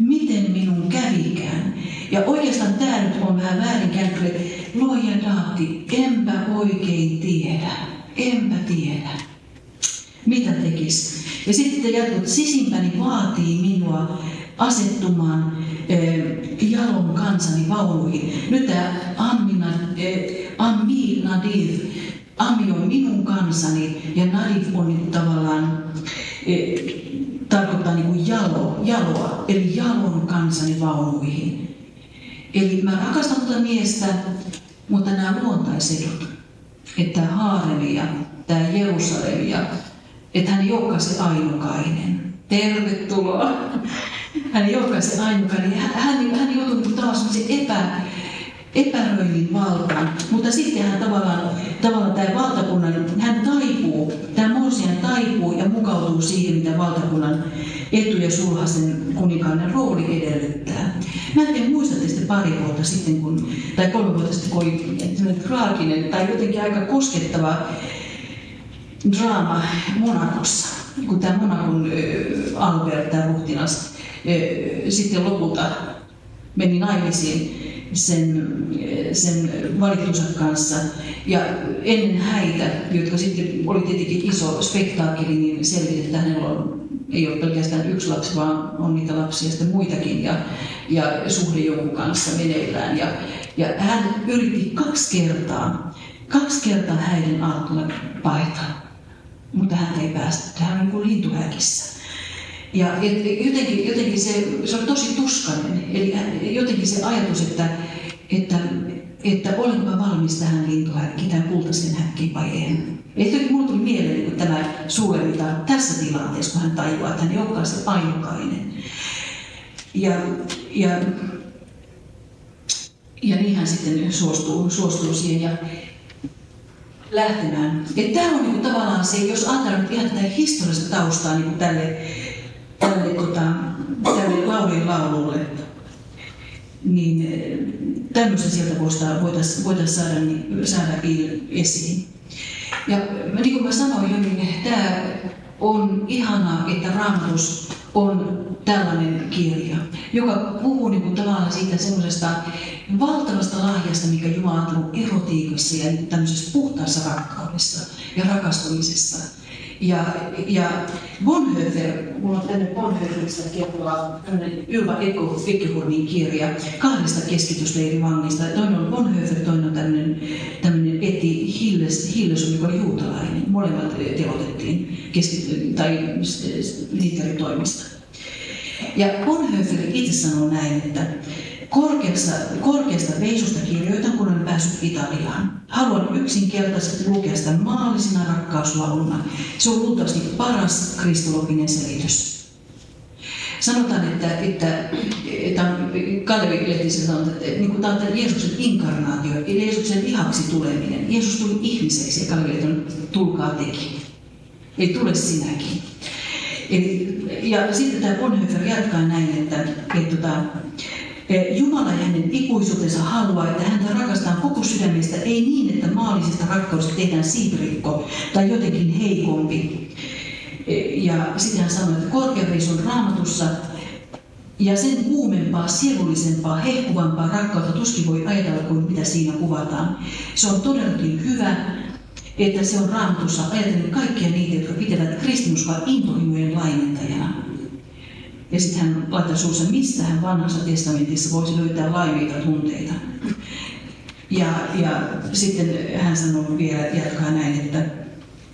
miten minun kävikään. Ja oikeastaan tämä nyt on vähän väärinkäyttö, luoja daatti, enpä oikein tiedä, enpä tiedä. Mitä tekis? Ja sitten jatkut, sisimpäni vaatii minua asettumaan äh, jalon kansani vaunuihin. Nyt tämä Ammina, äh, Ammi Nadiv, Ammi on minun kansani ja Nadiv on niin tavallaan äh, tarkoittaa niin kuin jalo, jaloa, eli jalon kansani vaunuihin. Eli mä rakastan tuota miestä, mutta nämä luontaisedut, että Haaremi ja tämä Jerusalem ja että hän ei olekaan se ainokainen. Tervetuloa. Hän ei olekaan se ainokainen. Hän, hän, hän joutuu niin taas epä, epäröinnin valtaan. Mutta sitten hän tavallaan, tavallaan tämä valtakunnan, hän taipuu, tämä Morsian taipuu ja mukautuu siihen, mitä valtakunnan etu- ja sulhasen kuninkainen rooli edellyttää. Mä en tiedä, muistatte pari vuotta sitten, kun, tai kolme vuotta sitten, kun oli traaginen tai jotenkin aika koskettava draama Monakossa, kun tämä Monakon Albert, tämä ruhtinas, sitten lopulta meni naimisiin sen, sen valitunsa kanssa. Ja ennen häitä, jotka sitten oli tietenkin iso spektaakkeli, niin selvisi, että hänellä on, ei ole pelkästään yksi lapsi, vaan on niitä lapsia sitten muitakin ja, ja suhde jonkun kanssa meneillään. Ja, ja hän yritti kaksi kertaa, kaksi kertaa häiden aattuna paeta, mutta hän ei päästy. Hän on niin kuin lintuhäkissä. Ja jotenkin, jotenkin se, se on tosi tuskainen. Eli jotenkin se ajatus, että, että, että olenko valmis tähän lintuhäkkiin, tähän kultaisen häkkiin vai en. Ehkä mulle tuli mieleen kun tämä Sulemita tässä tilanteessa, kun hän tajuaa, että hän ei olekaan se ainokainen. Ja, ja, ja niin hän sitten suostuu, suostuu siihen ja lähtemään. Tämä on niin tavallaan se, jos ajatellaan ihan tätä historiallista taustaa niin tälle, tota, tälle Laurin laululle, niin eh, tämmöistä sieltä voitaisiin voitais saada, niin, saada esiin. Ja niin kuin mä sanoin jo, niin tämä on ihanaa, että Raamatus on tällainen kirja, joka puhuu niin kuin tavallaan siitä semmoisesta valtavasta lahjasta, mikä Jumala on erotiikassa ja tämmöisessä puhtaassa rakkaudessa ja rakastumisessa. Ja, ja Bonhoeffer, mulla on tänne Bonhoefferista kertova Ylva Ekkehurnin kirja kahdesta keskitysleirivangista. Toinen on Bonhoeffer, toinen on tämmöinen, tämmöinen Eti Hilles, Hilles, joka oli juutalainen. Molemmat telotettiin keskity- tai liitteritoimista. Ja Bonhoeffer itse sanoo näin, että Korkeasta, korkeasta veisusta kirjoitan, kun olen päässyt Italiaan. Haluan yksinkertaisesti lukea sitä maallisena rakkauslauluna. Se on luultavasti paras kristologinen selitys. Sanotaan, että, että, että Kalevi Lehtissä sanotaan, että, että, niin tämä on Jeesuksen inkarnaatio, Jeesuksen lihaksi tuleminen. Jeesus tuli ihmiseksi ja Kalevi on tulkaa teki. Eli tule sinäkin. Eli, ja sitten tämä Bonhoeffer jatkaa näin, että, että, että Jumala hänen ikuisuutensa haluaa, että häntä rakastaa koko sydämestä, ei niin, että maallisesta rakkaudesta tehdään siipirikko tai jotenkin heikompi. Ja sitten hän sanoi, että korkeaveis on raamatussa ja sen kuumempaa, sielullisempaa, hehkuvampaa rakkautta tuskin voi ajatella kuin mitä siinä kuvataan. Se on todellakin hyvä, että se on raamatussa ajatellen kaikkia niitä, jotka pitävät kristinuskoa intohimojen laimentajana. Ja sitten hän laittaa suussa, missä hän vanhassa testamentissa voisi löytää laimeita tunteita. Ja, ja sitten hän sanoo vielä, jatkaa näin, että,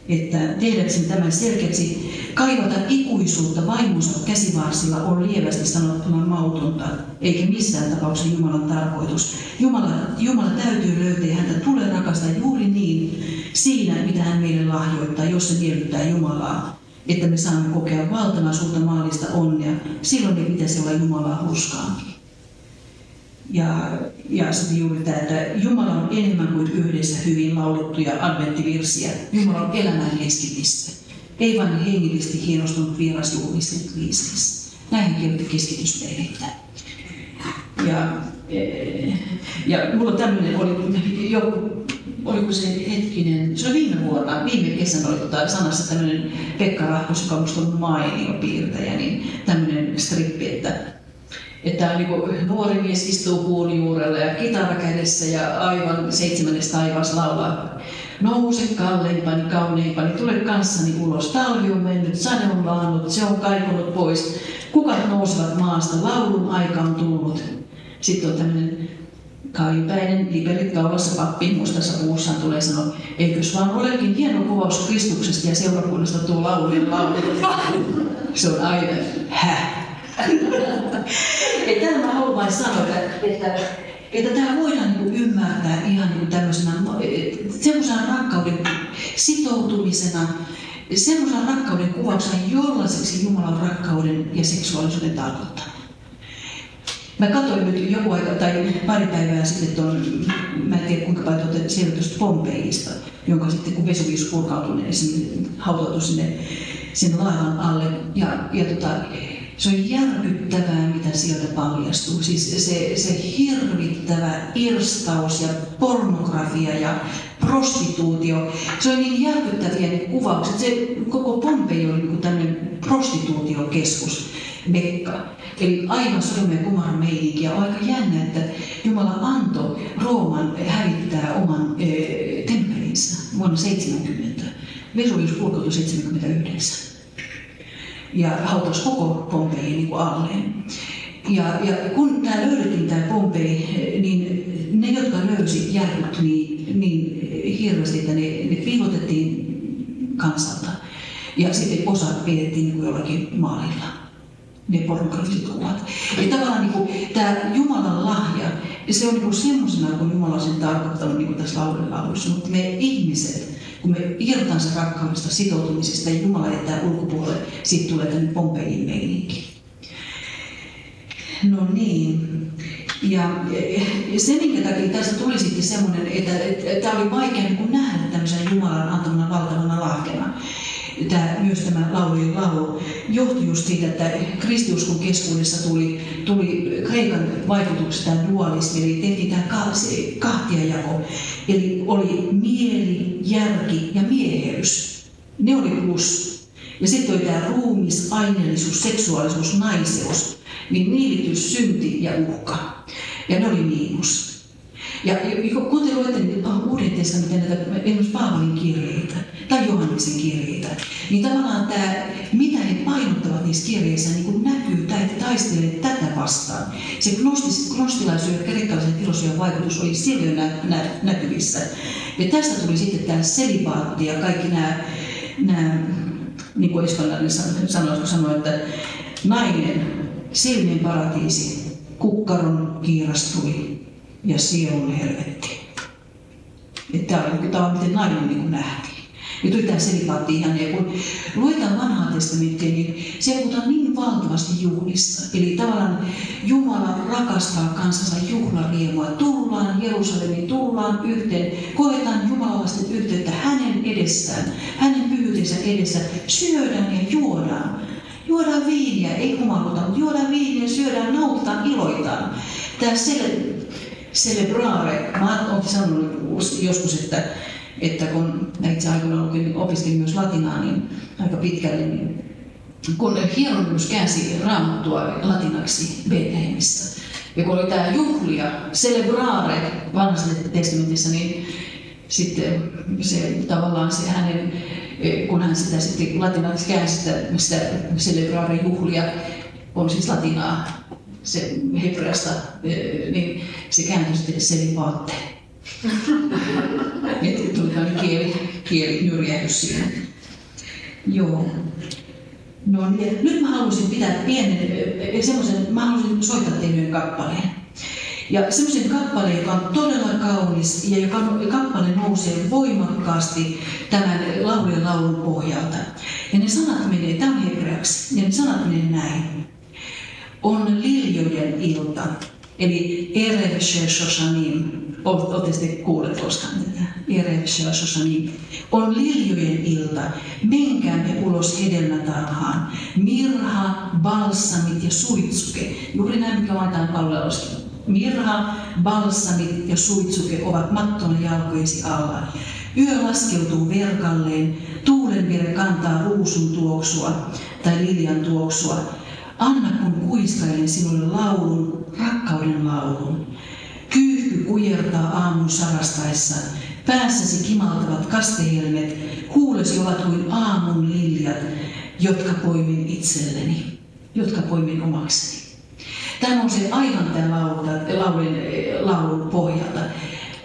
että tehdäkseni tämän selkeäksi, kaivata ikuisuutta vaimonsa käsivarsilla on lievästi sanottuna mautonta, eikä missään tapauksessa Jumalan tarkoitus. Jumala, Jumala täytyy löytää häntä tulee rakastaa juuri niin siinä, mitä hän meille lahjoittaa, jos se miellyttää Jumalaa että me saamme kokea valtavan suurta maallista onnea. Silloin ei pitäisi olla Jumalaa hurskaampi. Ja, ja sitten juuri tämä, että Jumala on enemmän kuin yhdessä hyvin laulettuja adventtivirsiä. Jumala on elämän keskipiste. Ei vain hengellisesti hienostunut vierasjuhlistettu kristis. Näin kirjoitti keskityspeilittä. Ja, eh, ja mulla tämmöinen oli joku, oliko se hetkinen, se oli viime vuonna, viime kesänä oli tota sanassa tämmöinen Pekka Rahkos, joka musta on mainio piirtäjä, niin tämmöinen strippi, että että niin nuori mies istuu puun juurella ja kitara kädessä ja aivan seitsemännes taivas laulaa. Nouse kalleimpani, kauneimpani, tule kanssani ulos. Talvi on mennyt, sade on laannut, se on kaikunut pois. Kukat nousevat maasta, laulun aika on tullut. Sitten on tämmöinen kaipäinen, lipelit kaulassa pappi mustassa puussaan tulee sanoa, eikös vaan olekin hieno kuvaus Kristuksesta ja seurakunnasta tuo laulun laulu. Se on aina, häh? että mä haluan vain sanoa, että, että, että tämä voidaan niin ymmärtää ihan niin tämmöisenä semmoisena rakkauden sitoutumisena, semmoisena rakkauden kuvauksena, jollaiseksi Jumalan rakkauden ja seksuaalisuuden tarkoittaa. Mä katsoin nyt joku aika tai pari päivää sitten tuon, mä en tiedä kuinka paljon tuota selvitystä Pompeista, jonka sitten kun Vesuvius purkautui, niin sinne hautautui sinne, sinne laavan alle. Ja, ja tota, se on järkyttävää, mitä sieltä paljastuu. Siis se, se hirvittävä irstaus ja pornografia ja prostituutio. Se on niin järkyttäviä ne kuvaukset. Se koko Pompei oli niin tämmöinen prostituutiokeskus, Mekka. Eli aivan ja Kumaran meininki. Ja on aika jännä, että Jumala antoi Rooman hävittää oman e, temppelinsä vuonna 70. Vesuvius purkautui 79 ja hautasi koko Pompei niin kuin alleen. Ja, ja kun tämä löydettiin tämä Pompei, niin ne, jotka löysi, järkytti niin, niin hirveästi, että ne, ne piilotettiin kansalta. Ja sitten osa pidettiin niin kuin jollakin maalilla ne pornografiset kuvat. Eli tavallaan niin kuin, tämä Jumalan lahja, se on niin semmoisena, kun Jumala on sen tarkoittanut niin kuin tässä laulussa, mutta me ihmiset, kun me irtaan se rakkaudesta, sitoutumisesta ja Jumala jättää ulkopuolelle, sitten tulee tänne Pompeiin meininki. No niin. Ja, ja se, minkä takia tästä tuli sitten semmoinen, että, tämä oli vaikea niin nähdä tämmöisen Jumalan antamana valtavana lahkena tämä, myös tämä laulujen laulu johtui just siitä, että kristiuskon keskuudessa tuli, tuli Kreikan vaikutuksesta tämä dualismi, eli tehtiin tämä kahtiajako. Eli oli mieli, järki ja mieheys. Ne oli plus. Ja sitten oli tämä ruumis, aineellisuus, seksuaalisuus, naiseus, niin niilitys, synti ja uhka. Ja ne oli miinus. Ja kun te luette niin Uuden testamentin näitä esimerkiksi Paavalin kirjeitä tai Johanneksen kirjeitä, niin tavallaan tämä, mitä he painottavat niissä kirjeissä, niin kuin näkyy, että he taistelevat tätä vastaan. Se gnostis, ja kreikkalaisen filosofian vaikutus oli siellä jo nä, nä, näkyvissä. Ja tästä tuli sitten tämä selibaatti ja kaikki nämä, nämä niin kuin espanjalainen sanoi, sanoi, että nainen, silmien paratiisi, kukkaron kiirastui, ja sielun helvetti. Että tämä on miten nainen niin nähtiin. Ja tuli tämä selipaatti ihan, ja kun luetaan vanhaa testamenttia, niin siellä puhutaan niin valtavasti juhlista. Eli tavallaan Jumala rakastaa kansansa juhlariemua. Tullaan Jerusalemiin, tullaan yhteen, koetaan jumalalaisten yhteyttä hänen edessään, hänen pyhyytensä edessä. Syödään ja juodaan. Juodaan viiniä, ei humaluta, mutta juodaan viiniä, syödään, nautitaan, iloitaan. Tämä celebrare. Mä olen sanonut joskus, että, että kun itse aikoina opiskelin myös latinaa niin aika pitkälle, niin kun Hieronymus käänsi raamattua latinaksi Betlehemissä, ja kun oli tämä juhlia, celebrare vanhassa testamentissa, niin sitten se tavallaan se hänen, kun hän sitä sitten latinaksi käänsi sitä, sitä celebrare juhlia, on siis latinaa, se hebreasta, niin se kääntyi sitten selipaatte. Tuli tämmöinen kieli, kieli siinä. Joo. No niin, nyt mä haluaisin pitää pienen, semmoisen, mä haluaisin soittaa teille kappaleen. Ja semmoisen kappaleen, joka on todella kaunis ja joka kappale nousee voimakkaasti tämän laulujen laulun pohjalta. Ja ne sanat menee, tämä on hebreaksi, ja ne sanat menee näin. On liljojen ilta, eli Erev Shoshanim, olette sitten kuulleet koskaan tätä, Erev Shoshanim, on liljojen ilta, menkäämme ulos hedelmätarhaan, mirha, balsamit ja suitsuke, juuri näin mikä mainitaan palvelusta Mirha, balsamit ja suitsuke ovat mattona jalkojesi alla. Yö laskeutuu verkalleen, tuulen vire kantaa ruusun tuoksua tai liljan tuoksua. Anna kun kuiskailen sinulle laulun, rakkauden laulun. Kujertaa aamun sarastaessa, päässäsi kimaltavat kastehelmet, huulesi ovat kuin aamun liljat, jotka poimin itselleni, jotka poimin omakseni. Tämä nousee aivan tämän laulun, laulun, laulun pohjalta.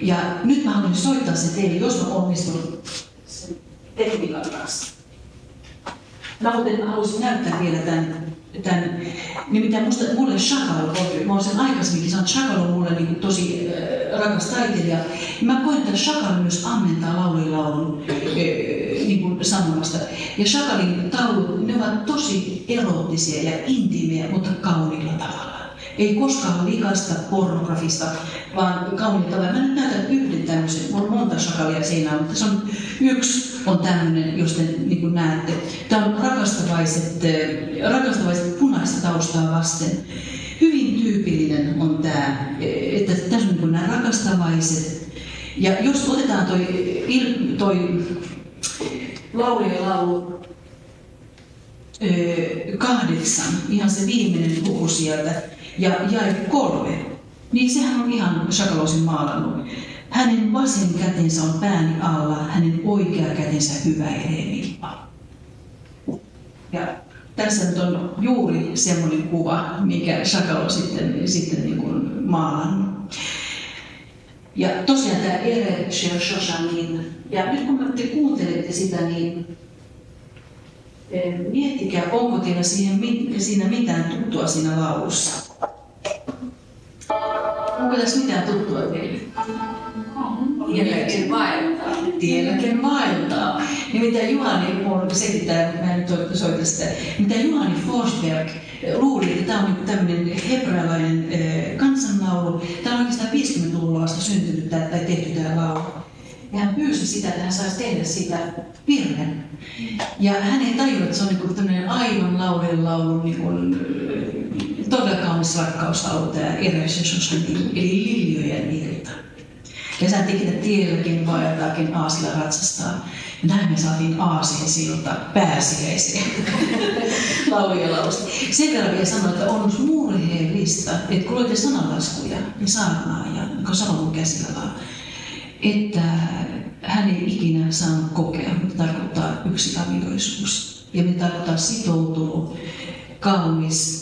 Ja nyt mä haluan soittaa se teille, jos mä onnistun sen tekniikan kanssa. Mä haluaisin näyttää vielä tämän, tämän nimittäin musta, mulle Chakal on, mä olen sen aikaisemminkin sanonut, Chakal on mulle niin tosi rakas taiteilija. Mä koen, että Chakal myös ammentaa laulujen laulun äh, niin sanomasta. Ja Chakalin taulut, ne ovat tosi eroottisia ja intiimejä, mutta kauniilla tavalla. Ei koskaan likaista pornografista, vaan kauniita. Mä nyt näytän yhden tämmöisen, mulla on monta shakalia siinä, mutta se on yksi on tämmöinen, jos te niin kuin näette. Tämä on rakastavaiset, äh, rakastavaiset punaista taustaa vasten. Hyvin tyypillinen on tämä, että tässä on niin nämä rakastavaiset. Ja jos otetaan toi, toi laulu ja laulu kahdeksan, ihan se viimeinen luku sieltä, ja jae kolme, niin sehän on ihan Shakalosin maalannut. Hänen vasen kätensä on pääni alla, hänen oikea kätensä hyväilee minua. Ja tässä nyt on juuri semmoinen kuva, mikä Shakalo sitten, sitten niin kuin maalannut. Ja tosiaan tämä Ere Shoshanin, ja nyt kun te kuuntelette sitä, niin eh, miettikää, onko teillä siinä mitään tuttua siinä laulussa. Onko tässä mitään tuttua teille? Tielläkin vaeltaa. Tielläkin vaeltaa. Nimittäin Juhani, mun selittää, mä en nyt soita sitä, nimittäin Juhani Forsberg luuli, että tämä on niin tämmöinen hebrealainen kansanlaulu. Tämä on oikeastaan 50-luvulla vasta syntynyt tai tehty tämä laulu. Ja hän pyysi sitä, että hän saisi tehdä siitä virren. Ja hän ei tajunnut, että se on niin tämmöinen aivan laulun laulun niin kuin, todella kaunis tämä Eres Jesus, eli liljojen ilta. Kesän ikinä tielläkin vaeltaakin aasilla ratsastaa. Ja näin me saatiin aasin silta pääsiäiseen laulujen laulusta. Sen verran vielä sanoa, että on murheellista, että kun luette sanalaskuja ja saarnaa ja Salomon käsillä vaan, että hän ei ikinä saanut kokea, mitä tarkoittaa yksi avioisuus. Ja mitä tarkoittaa sitoutunut, kaunis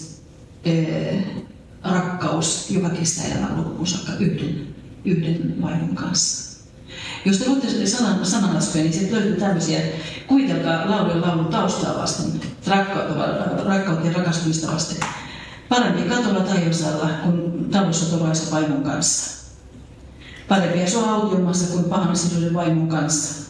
rakkaus, joka kestää elämän loppuun saakka yhden, yhden vaimon kanssa. Jos te luette sanan, sananlaskuja, niin sieltä löytyy tämmöisiä, kuvitelkaa laulun laulun taustaa vasten, rakkautta, ja rakastumista vasten. Parempi katolla taivasalla kuin talossa turvaisa vaimon kanssa Parempi asua autiomassa kuin pahan vaimon kanssa.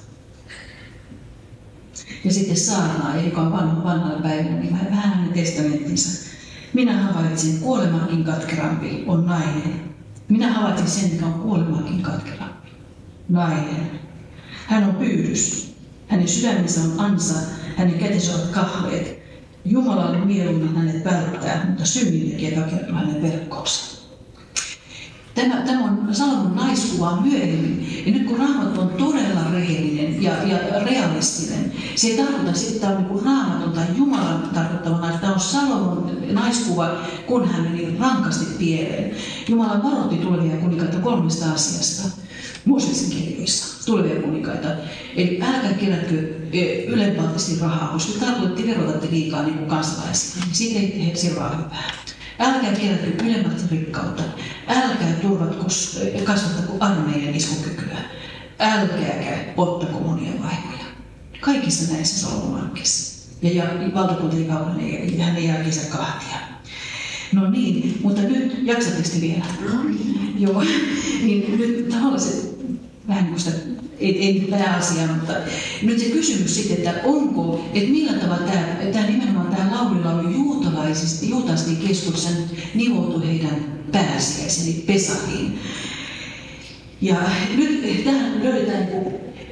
Ja sitten saarnaa, joka on vanha, vanhalla päivänä, niin vähän hänen testamenttinsa. Minä havaitsin, kuolemakin katkerampi on nainen. Minä havaitsin sen, mikä on kuolemakin katkerampi. Nainen. Hän on pyydys. Hänen sydämensä on ansa, hänen kätensä ovat kahveet. Jumalalle mieluummin hänet välttää, mutta synnintekijä takertuu hänen verkkoonsa. Tämä, tämä on Salomon naiskuva myöhemmin. Ja nyt kun raamattu on todella rehellinen ja, ja realistinen, se ei tarkoita sitä, että tämä on niin raamaton tai Jumalan tarkoittava Tämä on Salomon naiskuva, kun hän meni rankasti pieleen. Jumala varoitti tulevia kuninkaita kolmesta asiasta. Mooses kirjoissa tulevia kuninkaita. Eli älkää kerätkö e, ylenpalttisesti rahaa, koska tarkoitti verotatte liikaa niin kuin kansalaisille. Niin siitä ei seuraa hyvää. Älkää kerätkö ylemmästä rikkautta. Älkää turvatko, kasvattako armeijan iskukykyä. Älkääkä ottako monia vaimoja. Kaikissa näissä Salomo lankesi. Ja, ja valtakunta ja hän ei jälkeensä kahtia. No niin, mutta nyt jaksatteko vielä? No Joo, niin nyt tavallaan se vähän niin kuin sitä, ei nyt pääasia, mutta nyt se kysymys sitten, että onko, että millä tavalla tämä, tämä nimenomaan tämä laulilla on juutalaisista, juutalaisten keskuudessa nivoutu heidän pääsiäisen, eli Pesahiin. Ja nyt tähän löydetään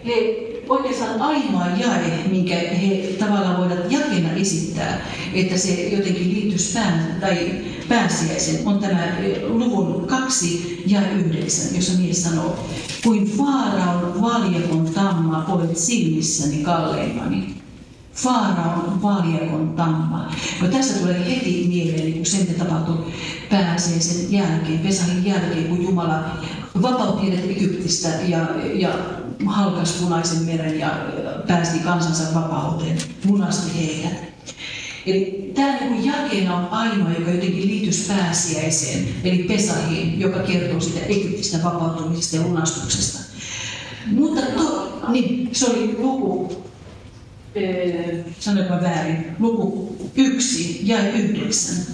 he oikeastaan ainoa jae, minkä he tavallaan voivat jakena esittää, että se jotenkin liittyisi pään, tai pääsiäisen, on tämä luvun kaksi ja yhdeksän, jossa mies sanoo, kuin Faaraon valjakon tamma olet silmissäni kalleimmani. Faaraon valjakon tamma. No tässä tulee heti mieleen niin se, mitä tapahtui pääsiäisen jälkeen, Pesahin jälkeen, kun Jumala vapautti heidät Egyptistä ja, ja halkas punaisen meren ja päästi kansansa vapauteen, munasti heidät. Tämä niin jakeena on ainoa, joka jotenkin liittyisi pääsiäiseen, eli Pesahiin, joka kertoo sitä Egyptistä vapautumisesta ja lunastuksesta. Mutta to, niin, se oli luku, ee, sanoinko väärin, luku yksi ja yhdeksän.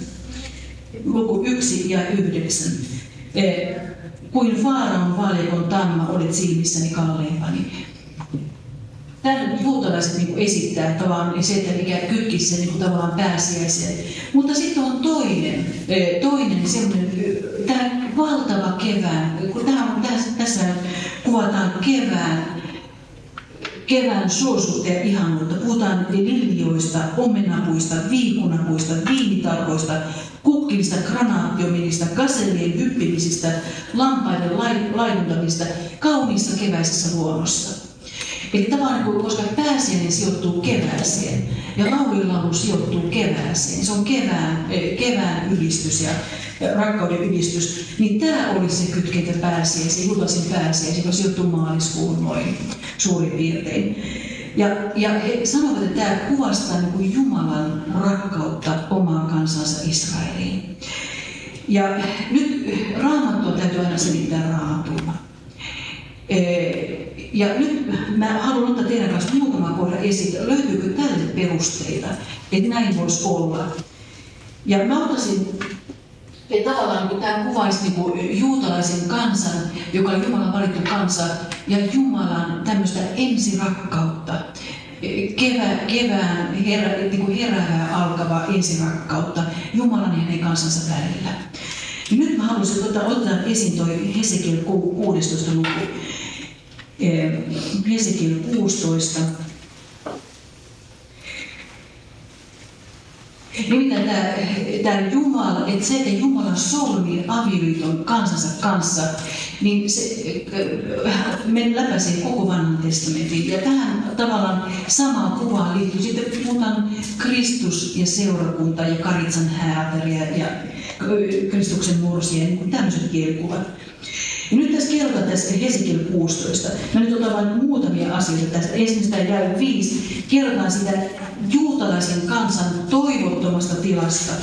Luku yksi ja yhdeksän. Ee, kuin Faaraon valjakon tamma olet silmissäni kalleimpani. Tämän juutalaiset niin esittää tavallaan se, että mikä kytkisi sen niin tavallaan pääsiäiseen. Mutta sitten on toinen, toinen semmoinen, tämä valtava kevään, kun tämä tässä, tässä kuvataan kevään, kevään suosuutta ja ihanuutta. Puhutaan liljoista, omenapuista, viikunapuista, viinitarhoista, kukkilista, granaattiominista, kasellien hyppimisistä, lampaiden laiduntamista kauniissa keväisessä luonnossa. Eli tavallaan, koska pääsiäinen sijoittuu kevääseen ja laulu sijoittuu kevääseen, se on kevään, eh, kevään ylistys ja rakkauden ylistys, niin tämä oli se kytkentä pääsiäisen, juhlasin pääsiäisen, joka sijoittuu maaliskuun noin suurin piirtein. Ja, ja he sanovat, että tämä kuvastaa niin kuin Jumalan rakkautta omaan kansansa Israeliin. Ja nyt raamattua täytyy aina selittää raamatulla. Eh, ja nyt mä haluan ottaa teidän kanssa muutaman kohdan esille. Löytyykö tälle perusteita, että näin voisi olla? Ja mä ottaisin että tavallaan kun tämä kuvaisi niin kuin juutalaisen kansan, joka on Jumalan valittu kansa, ja Jumalan tämmöistä ensirakkautta, kevä, kevään herä, niin kuin heräävää alkavaa ensirakkautta Jumalan ja hänen kansansa välillä. Ja nyt mä haluaisin ottaa, ottaa esiin toi Hesekiel 16. luku. Hesekiel 16. Nimittäin tämä, tämä Jumala, että se, että Jumala solmii avioliiton kansansa kanssa, niin se me läpäisee koko vanhan testamentin. Ja tähän tavallaan samaan kuvaan liittyy sitten, puhutaan Kristus ja seurakunta ja Karitsan häätäriä ja Kristuksen mursia, niin tämmöiset kielikuvat. Ja nyt tässä kerrotaan tästä Hesekiel 16. Mä nyt otan vain muutamia asioita tästä. Ensimmäistä jäi viisi. Kerrotaan sitä juutalaisen kansan toivottomasta tilasta.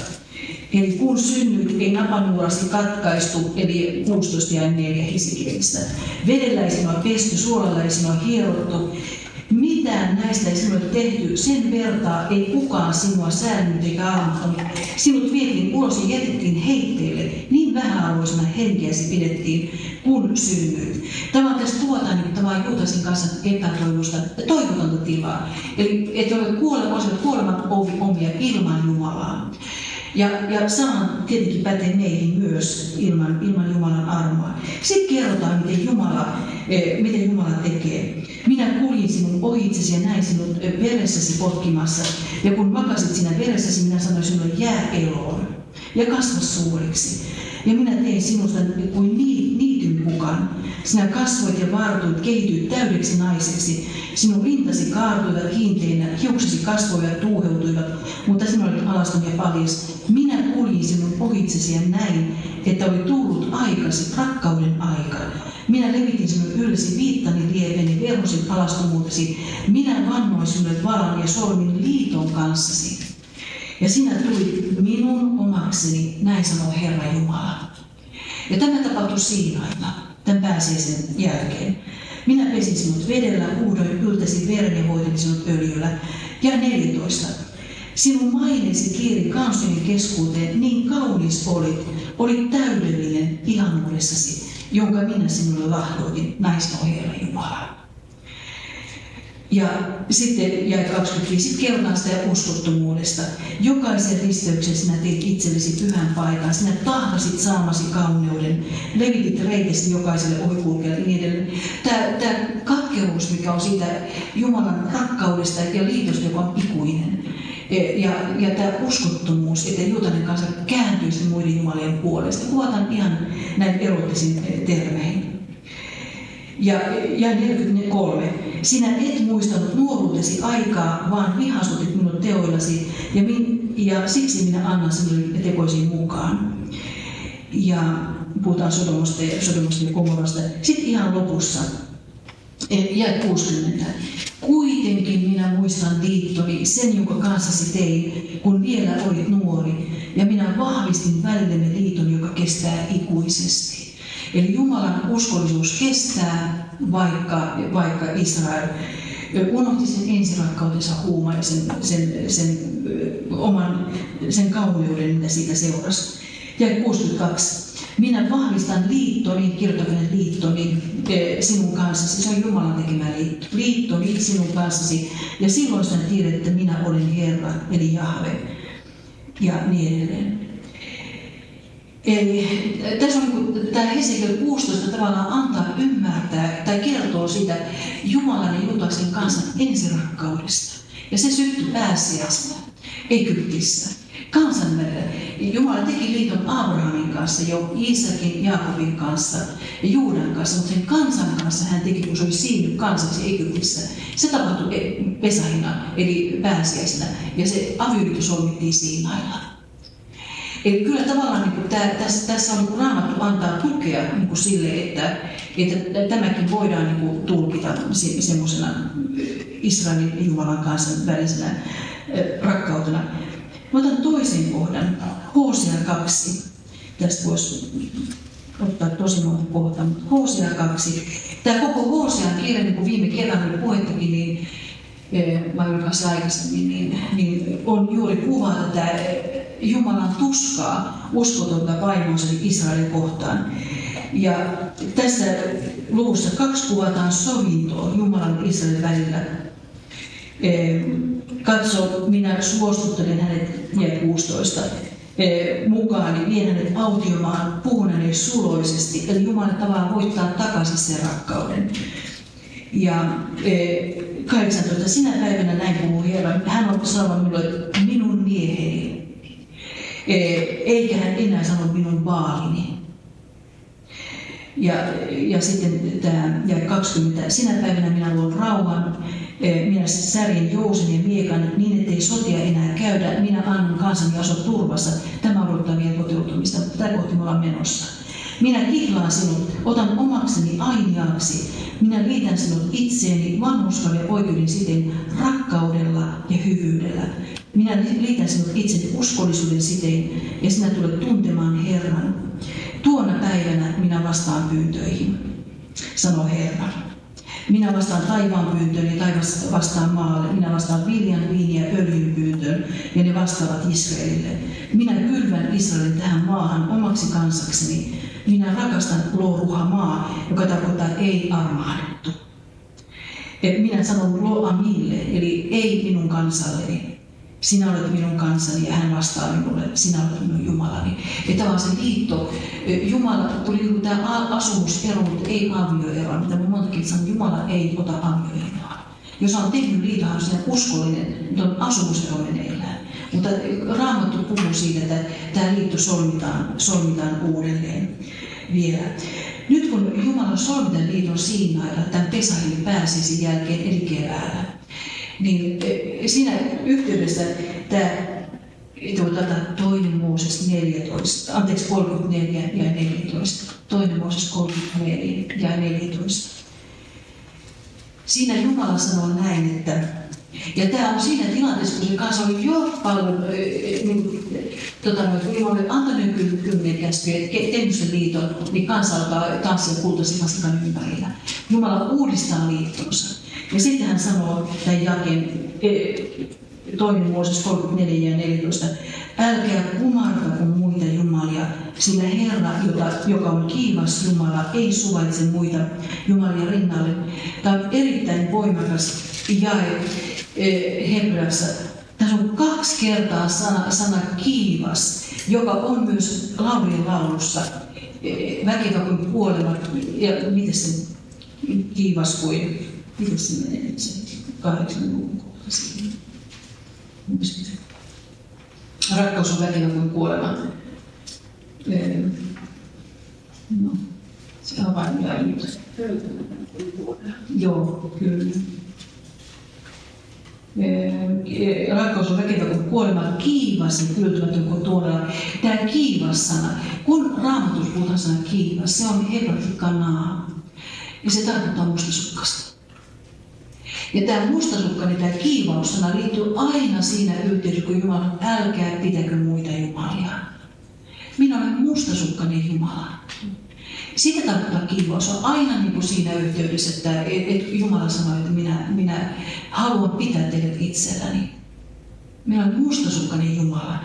Eli kun synnyt ei napanuorasi katkaistu, eli 16 ja 4 Hesekielistä. Vedellä ei sinua pesty, suolalla ei sinua hierottu, mitään näistä ei sinulle tehty, sen vertaa ei kukaan sinua säännnyt eikä armahtanut. Sinut vietiin ulos ja jätettiin heitteille, niin vähäarvoisena henkeäsi pidettiin, kun synnyit. Tämä tässä tuotaan niin tämä juutasin kanssa epätoivosta, toivotonta tilaa. Eli että olet kuoleman, kuoleman ovi omia ilman Jumalaa. Ja, ja saman tietenkin pätee meihin myös ilman, ilman Jumalan armoa. Sitten kerrotaan, miten Jumala, eh, miten Jumala tekee. Minä kuljin sinun ohitsesi ja näin sinut veressäsi potkimassa. Ja kun makasit sinä veressäsi, minä sanoin sinulle jää eloon ja kasva suureksi. Ja minä tein sinusta kuin niityn mukaan. Sinä kasvoit ja vartuit, kehityit täydeksi naiseksi. Sinun rintasi kaartuivat kiinteinä, hiuksesi kasvoivat tuuheutuivat, mutta sinä olit alaston ja paljas. Minä kuljin sinun ohitsesi ja näin, että oli tullut aikasi, rakkauden aika. Minä levitin sinun ylsi viittani lieveni, verhosin alastomuutesi. Minä vannoin sinulle valan ja solmin liiton kanssasi. Ja sinä tulit minun omakseni, näin sanoo Herra Jumala. Ja tämä tapahtui Siinailla, tämän pääsiäisen jälkeen. Minä pesin sinut vedellä, huudoin, yltäsin veren ja voitin sinut öljyllä. Ja 14. Sinun maineesi kieri kansojen keskuuteen, niin kaunis olit, olit täydellinen ihanuudessasi, jonka minä sinulle lahjoitin, naisnohjeella Jumala. Ja sitten jäi 25, kerrotaan sitä uskottomuudesta. Jokaisen risteyksen sinä teit itsellesi pyhän paikan, sinä tahdasit saamasi kauneuden, levitit reitesi jokaiselle ohikulkijalle niin edelleen. Tämä, tämä katkeruus, mikä on siitä Jumalan rakkaudesta ja liitosta, joka on ikuinen. E, ja, ja tämä uskottomuus, että juutalainen kansa kääntyisi muiden jumalien puolesta, kuvataan ihan näin erottisin termein. Ja, ja 43. Sinä et muistanut nuoruutesi aikaa, vaan vihastutit minut teoillasi, ja, min, ja siksi minä annan sinulle tekoisiin mukaan. Ja puhutaan Sodomosta Sodomosta ja Komorasta. Sitten ihan lopussa, ja 60. Kuitenkin minä muistan liittoni, sen jonka kanssasi tein, kun vielä olit nuori, ja minä vahvistin välillemme liiton, joka kestää ikuisesti. Eli Jumalan uskollisuus kestää, vaikka, vaikka Israel unohti sen ensirakkautensa huuma ja sen, sen, sen, oman sen kauneuden, mitä siitä seurasi. Ja 62. Minä vahvistan liittoni, kirjoitan liittoni sinun kanssasi. Se on Jumalan tekemä liitto. Liittoni sinun kanssasi. Ja silloin sinä tiedät, että minä olen Herra, eli Jahve. Ja niin edelleen. Eli tässä on niin tämä Hesekiel 16 tavallaan antaa ymmärtää tai kertoo siitä Jumalan ja juutalaisen kansan ensirakkaudesta. Ja se syttyi pääsiäisenä Egyptissä. Kansan, Jumala teki liiton Abrahamin kanssa, jo Iisakin, Jaakobin kanssa ja Juudan kanssa, mutta sen kansan kanssa hän teki, kun se oli siinnyt kansaksi Egyptissä. Se tapahtui Pesahina, eli pääsiäisenä, ja se avioliitto solmittiin Siinailla. Eli kyllä tavallaan niin kuin tämä, tässä, tässä on niin kuin raamattu antaa tukea niin kuin sille, että, että tämäkin voidaan niin kuin tulkita se, semmoisena Israelin ja Jumalan kanssa välisenä rakkautena. Mä otan toisen kohdan, Hosea 2. Tästä voisi ottaa tosi monta kohtaa, mutta Hosea 2. Tämä koko Hosean kirja, niin kuin viime kerran oli puhettakin, niin mä julkaisin aikaisemmin, niin, niin on juuri kuvata tämä Jumalan tuskaa uskotonta vaimonsa Israelin kohtaan. Ja tässä luvussa kaksi kuvataan sovintoa Jumalan Israelin välillä. Katso, minä suostuttelen hänet, ja 16, mukaan, niin vien hänet autiomaan, puhun hänelle suloisesti. Eli Jumala tavallaan voittaa takaisin sen rakkauden. Ja 18. Sinä päivänä näin puhuu Herra. Hän on sanonut minulle, minun mieheni eikä hän enää sano minun vaalini. Ja, ja sitten tämä ja 20. Sinä päivänä minä luon rauhan, minä särjen jousen ja miekan niin, ettei sotia enää käydä. Minä annan kansani asua turvassa. Tämä odottaa vielä toteutumista, tätä kohti me ollaan menossa. Minä kihlaan sinut, otan omakseni ainiaksi. Minä liitän sinut itseeni vanhuskalle ja oikeuden siten rakkaudella ja hyvyydellä. Minä liitän sinut itseni uskollisuuden siteen ja sinä tulet tuntemaan Herran. Tuona päivänä minä vastaan pyyntöihin, sanoo Herra. Minä vastaan taivaan pyyntöön ja taivas vastaan maalle. Minä vastaan viljan, viiniä ja öljyn pyyntöön ja ne vastaavat Israelille. Minä kylvän Israelin tähän maahan omaksi kansakseni. Minä rakastan luoruha maa, joka tarkoittaa ei armahdettu. Minä sanon lo amille, eli ei minun kansalleni sinä olet minun kansani ja hän vastaa minulle, sinä olet minun Jumalani. Ja tämä on se liitto. Jumala, tuli tämä asumusero, mutta ei avioero. Mitä mä montakin sanon, Jumala ei ota avioeroa. Jos on tehnyt liiton, on uskollinen, mutta on asumusero meneillään. Mutta Raamattu puhuu siitä, että tämä liitto solmitaan, solmitaan uudelleen vielä. Nyt kun Jumala solmi liiton Siinailla, tämän Pesahin pääsisi jälkeen, eli keväällä, niin e, siinä yhteydessä tämä tuota, toinen Mooses 14, anteeksi 34 ja 14, toinen Mooses 34 ja 14. Siinä Jumala sanoo näin, että ja tämä on siinä tilanteessa, kun se kanssa oli jo paljon, niin, tota, kun Jumala oli antanut kymmenen tehnyt sen liiton, niin kansa alkaa tanssia kultaisen ympärillä. Jumala uudistaa liittonsa. Ja sitten hän sanoo tämän jakeen, toinen Mooses 34 ja 14. Älkää kumartako muita jumalia, sillä Herra, jota, joka on kiivas Jumala, ei suvaitse muita jumalia rinnalle. Tämä on erittäin voimakas jae eh, Hebreassa. Tässä on kaksi kertaa sana, sana kiivas, joka on myös laulien laulussa. Eh, väkevä kuin kuolema, ja miten se kiivas kuin, miten se menee se kahdeksan luvun Rakkaus on väkevä kuin kuolema. No, se ja nyt. Joo, kyllä. Rakkaus on väkevä kuin kuolema, kiivas ja kyltymätön kuin tuolla. Tämä kiivas sana, kun raamatus puhutaan sana kiivas, se on hebratikkanaa. Ja se tarkoittaa mustasukkasta. Ja tämä mustasukkainen, tämä kiivaussana liittyy aina siinä yhteydessä, kun Jumala älkää pitäkö muita jumalia. Minä olen mustasukkainen Jumala. Sitä tarkoittaa kiivaus on aina niin kuin siinä yhteydessä, että, että Jumala sanoi, että minä, minä haluan pitää teidät itselläni. Minä olen mustasukkainen Jumala.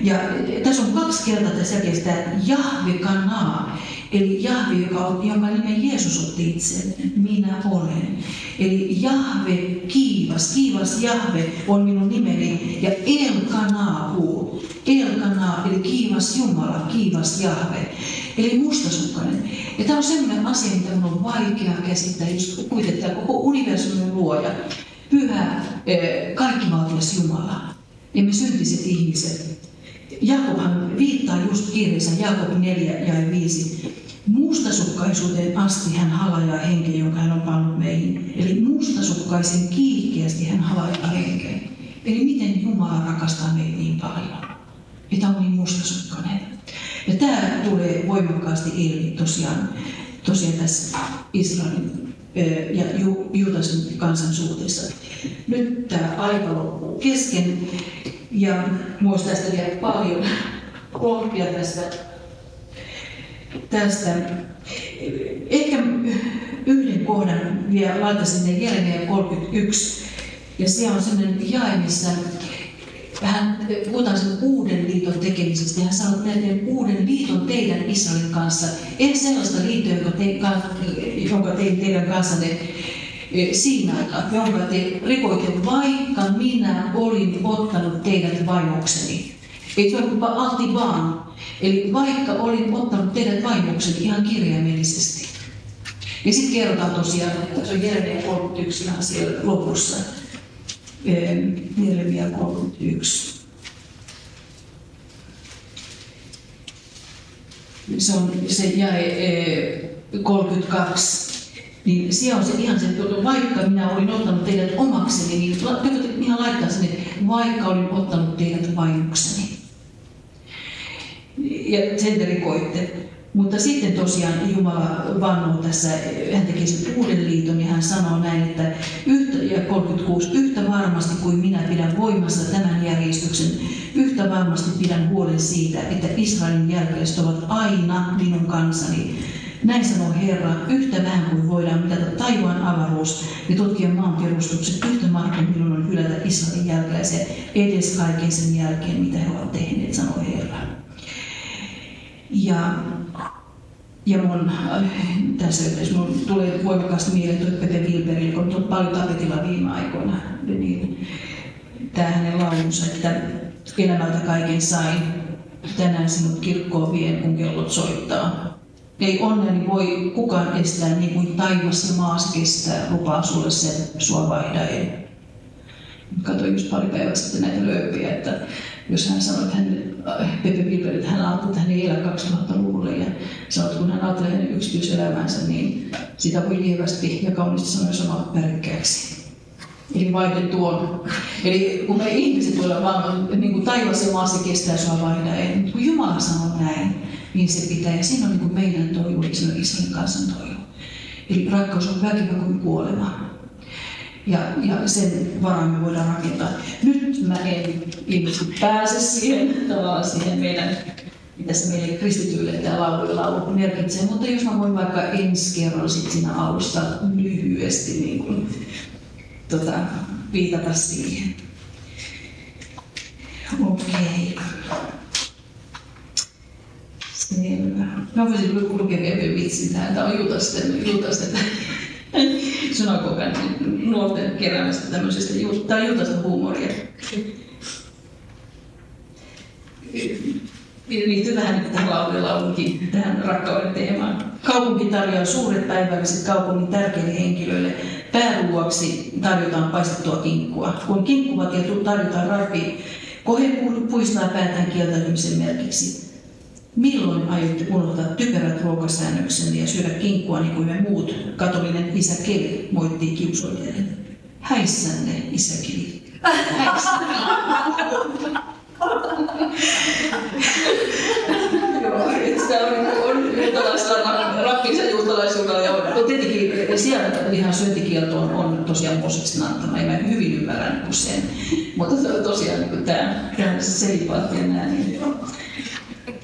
Ja tässä on kaksi kertaa tässä jakeessa Jahve kanaa, eli Jahve, joka on, jonka nimen Jeesus otti itselleen, minä olen. Eli Jahve kiivas, kiivas Jahve on minun nimeni, ja El Kanaahu, El Kanaa, eli kiivas Jumala, kiivas Jahve, eli mustasukkainen. Ja tämä on sellainen asia, mitä minun on vaikea käsittää, just kuitenkin koko universumin luoja, pyhä, eh, kaikkivaltias Jumala, ja me syntiset ihmiset, Jakobhan viittaa just kirjassa Jakob 4 ja 5. Mustasukkaisuuteen asti hän halajaa henkeä, jonka hän on pannut meihin. Eli mustasukkaisen kiihkeästi hän halajaa henkeä. Eli miten Jumala rakastaa meitä niin paljon, että on niin mustasukkainen. Ja tämä tulee voimakkaasti ilmi tosiaan, tosiaan tässä Israelin ja Juutasin kansan suhteessa. Nyt tämä aika loppuu kesken. Ja muista tästä vielä paljon kohtia tästä, tästä. Ehkä yhden kohdan vielä laittaisin sinne Jeremia 31. Ja siellä on sellainen jae, missä hän puhutaan sen uuden liiton tekemisestä. Hän sanoo, että teen uuden liiton teidän Israelin kanssa. En sellaista liittoa, jonka, te, jonka tein teidän kanssanne siinä, jonka te rikoitte, vaikka minä olin ottanut teidät vaimokseni. Ei ole alti vaan. Eli vaikka olin ottanut teidät vaimokseni ihan kirjaimellisesti. Ja sitten kerrotaan tosiaan, että se on Jeremia 31 ihan siellä lopussa. Jeremia 31. Se on se jäi 32 niin siellä on se ihan se, että vaikka minä olin ottanut teidät omakseni, niin ihan laittaa sinne, vaikka olin ottanut teidät vaimokseni. Ja sen te rikoitte. Mutta sitten tosiaan Jumala vannoo tässä, hän teki sen uuden liiton ja hän sanoo näin, että yhtä, ja 36, yhtä varmasti kuin minä pidän voimassa tämän järjestyksen, yhtä varmasti pidän huolen siitä, että Israelin jälkeläiset ovat aina minun kansani, näin sanoo Herra, yhtä vähän kuin voidaan mitata taivaan avaruus ja tutkia maan perustukset, yhtä mahdoton minun on hylätä Israelin jälkeläisiä edes kaiken sen jälkeen, mitä he ovat tehneet, sanoo Herra. Ja, ja mun, tässä yhteydessä mun tulee voimakkaasti mieleen tuo Pepe Wilberg, kun on paljon tapetilla viime aikoina, niin tämä hänen laulunsa, että elämältä kaiken sain, tänään sinut kirkkoon vien, kun kellot soittaa. Ei onneni voi kukaan estää niin kuin taivas ja maas kestää, lupaa sulle sen, sua vaihdaen. Katsoin just pari päivää sitten näitä löypiä, että jos hän sanoi, että hän, Pepe Pilperi, että hän ajatteli, että hän ei elä 2000-luvulle ja sanoi, että kun hän ajattelee hänen yksityiselämänsä, niin sitä voi lievästi ja kauniisti sanoa sanoa pärkkääksi. Eli vaihde tuon. Eli kun me ihmiset voidaan vaan, niin kuin taivas ja maassa kestää sua vaihdaen, mutta kun Jumala sanoo näin, niin se pitää. Ja siinä on niin kuin meidän toivo, eli se on Israelin kansan toivo. Eli rakkaus on väkevä kuin kuolema. Ja, ja sen varaan me voidaan rakentaa. Nyt mä en ilmeisesti pääse siihen, tavallaan siihen meidän, mitä se meille kristityille tämä laulu, laulu merkitsee. Mutta jos mä voin vaikka ensi kerralla sit siinä alusta lyhyesti niin kuin, tota, viitata siihen. Okei. Selvä. Mä voisin lukea vielä vitsin tähän. Tämä on Jutasten, Jutasten synagogan nuorten keräämästä tämmöisestä, on Jutasta huumoria. liittyy vähän tähän laulunkin, tähän rakkauden teemaan. Kaupunki tarjoaa suuret päivälliset kaupungin tärkeille henkilöille. Pääruuaksi tarjotaan paistettua kinkkua. Kun kinkkuvakia tarjotaan rapi, kohe puistaa päätään kieltäytymisen merkiksi. Milloin aiotte unohtaa typerät ruokasäännöksenne ja syödä kinkkua niin kuin me muut? Katolinen isä Keli moittii kiusoilijalle. Häissänne, isä Keli. Häissänne. On, on juutalaisella, rappinsa juutalaisuudella ja on, tietenkin siellä ihan syöntikielto on, on tosiaan Mooseksen antama, ja mä hyvin ymmärrän niin sen. Mutta tosiaan niin tämä, tämä selipaatti ja nämä, niin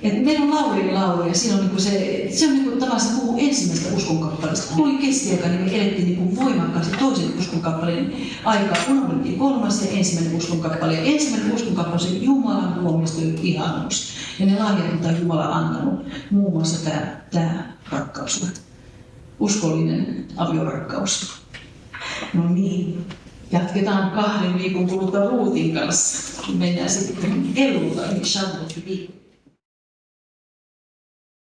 et meillä on Laurin laulu ja siinä on niinku se, se on niinku tavallaan se puhuu ensimmäistä uskonkappaleesta. Kun oli keskiaika, niin me elettiin niinku voimakkaasti toisen uskonkappaleen aikaa. Unohdettiin kolmas ja ensimmäinen uskonkappale. Ja ensimmäinen uskonkappale on Jumalan luomista ihanuus. Ja ne lahjat, mitä Jumala on antanut, muun muassa tämä, tämä rakkaus, uskollinen aviorakkaus. No niin, jatketaan kahden viikon kuluttua Ruutin kanssa. Mennään sitten Eluta, eli Shavuot viikko.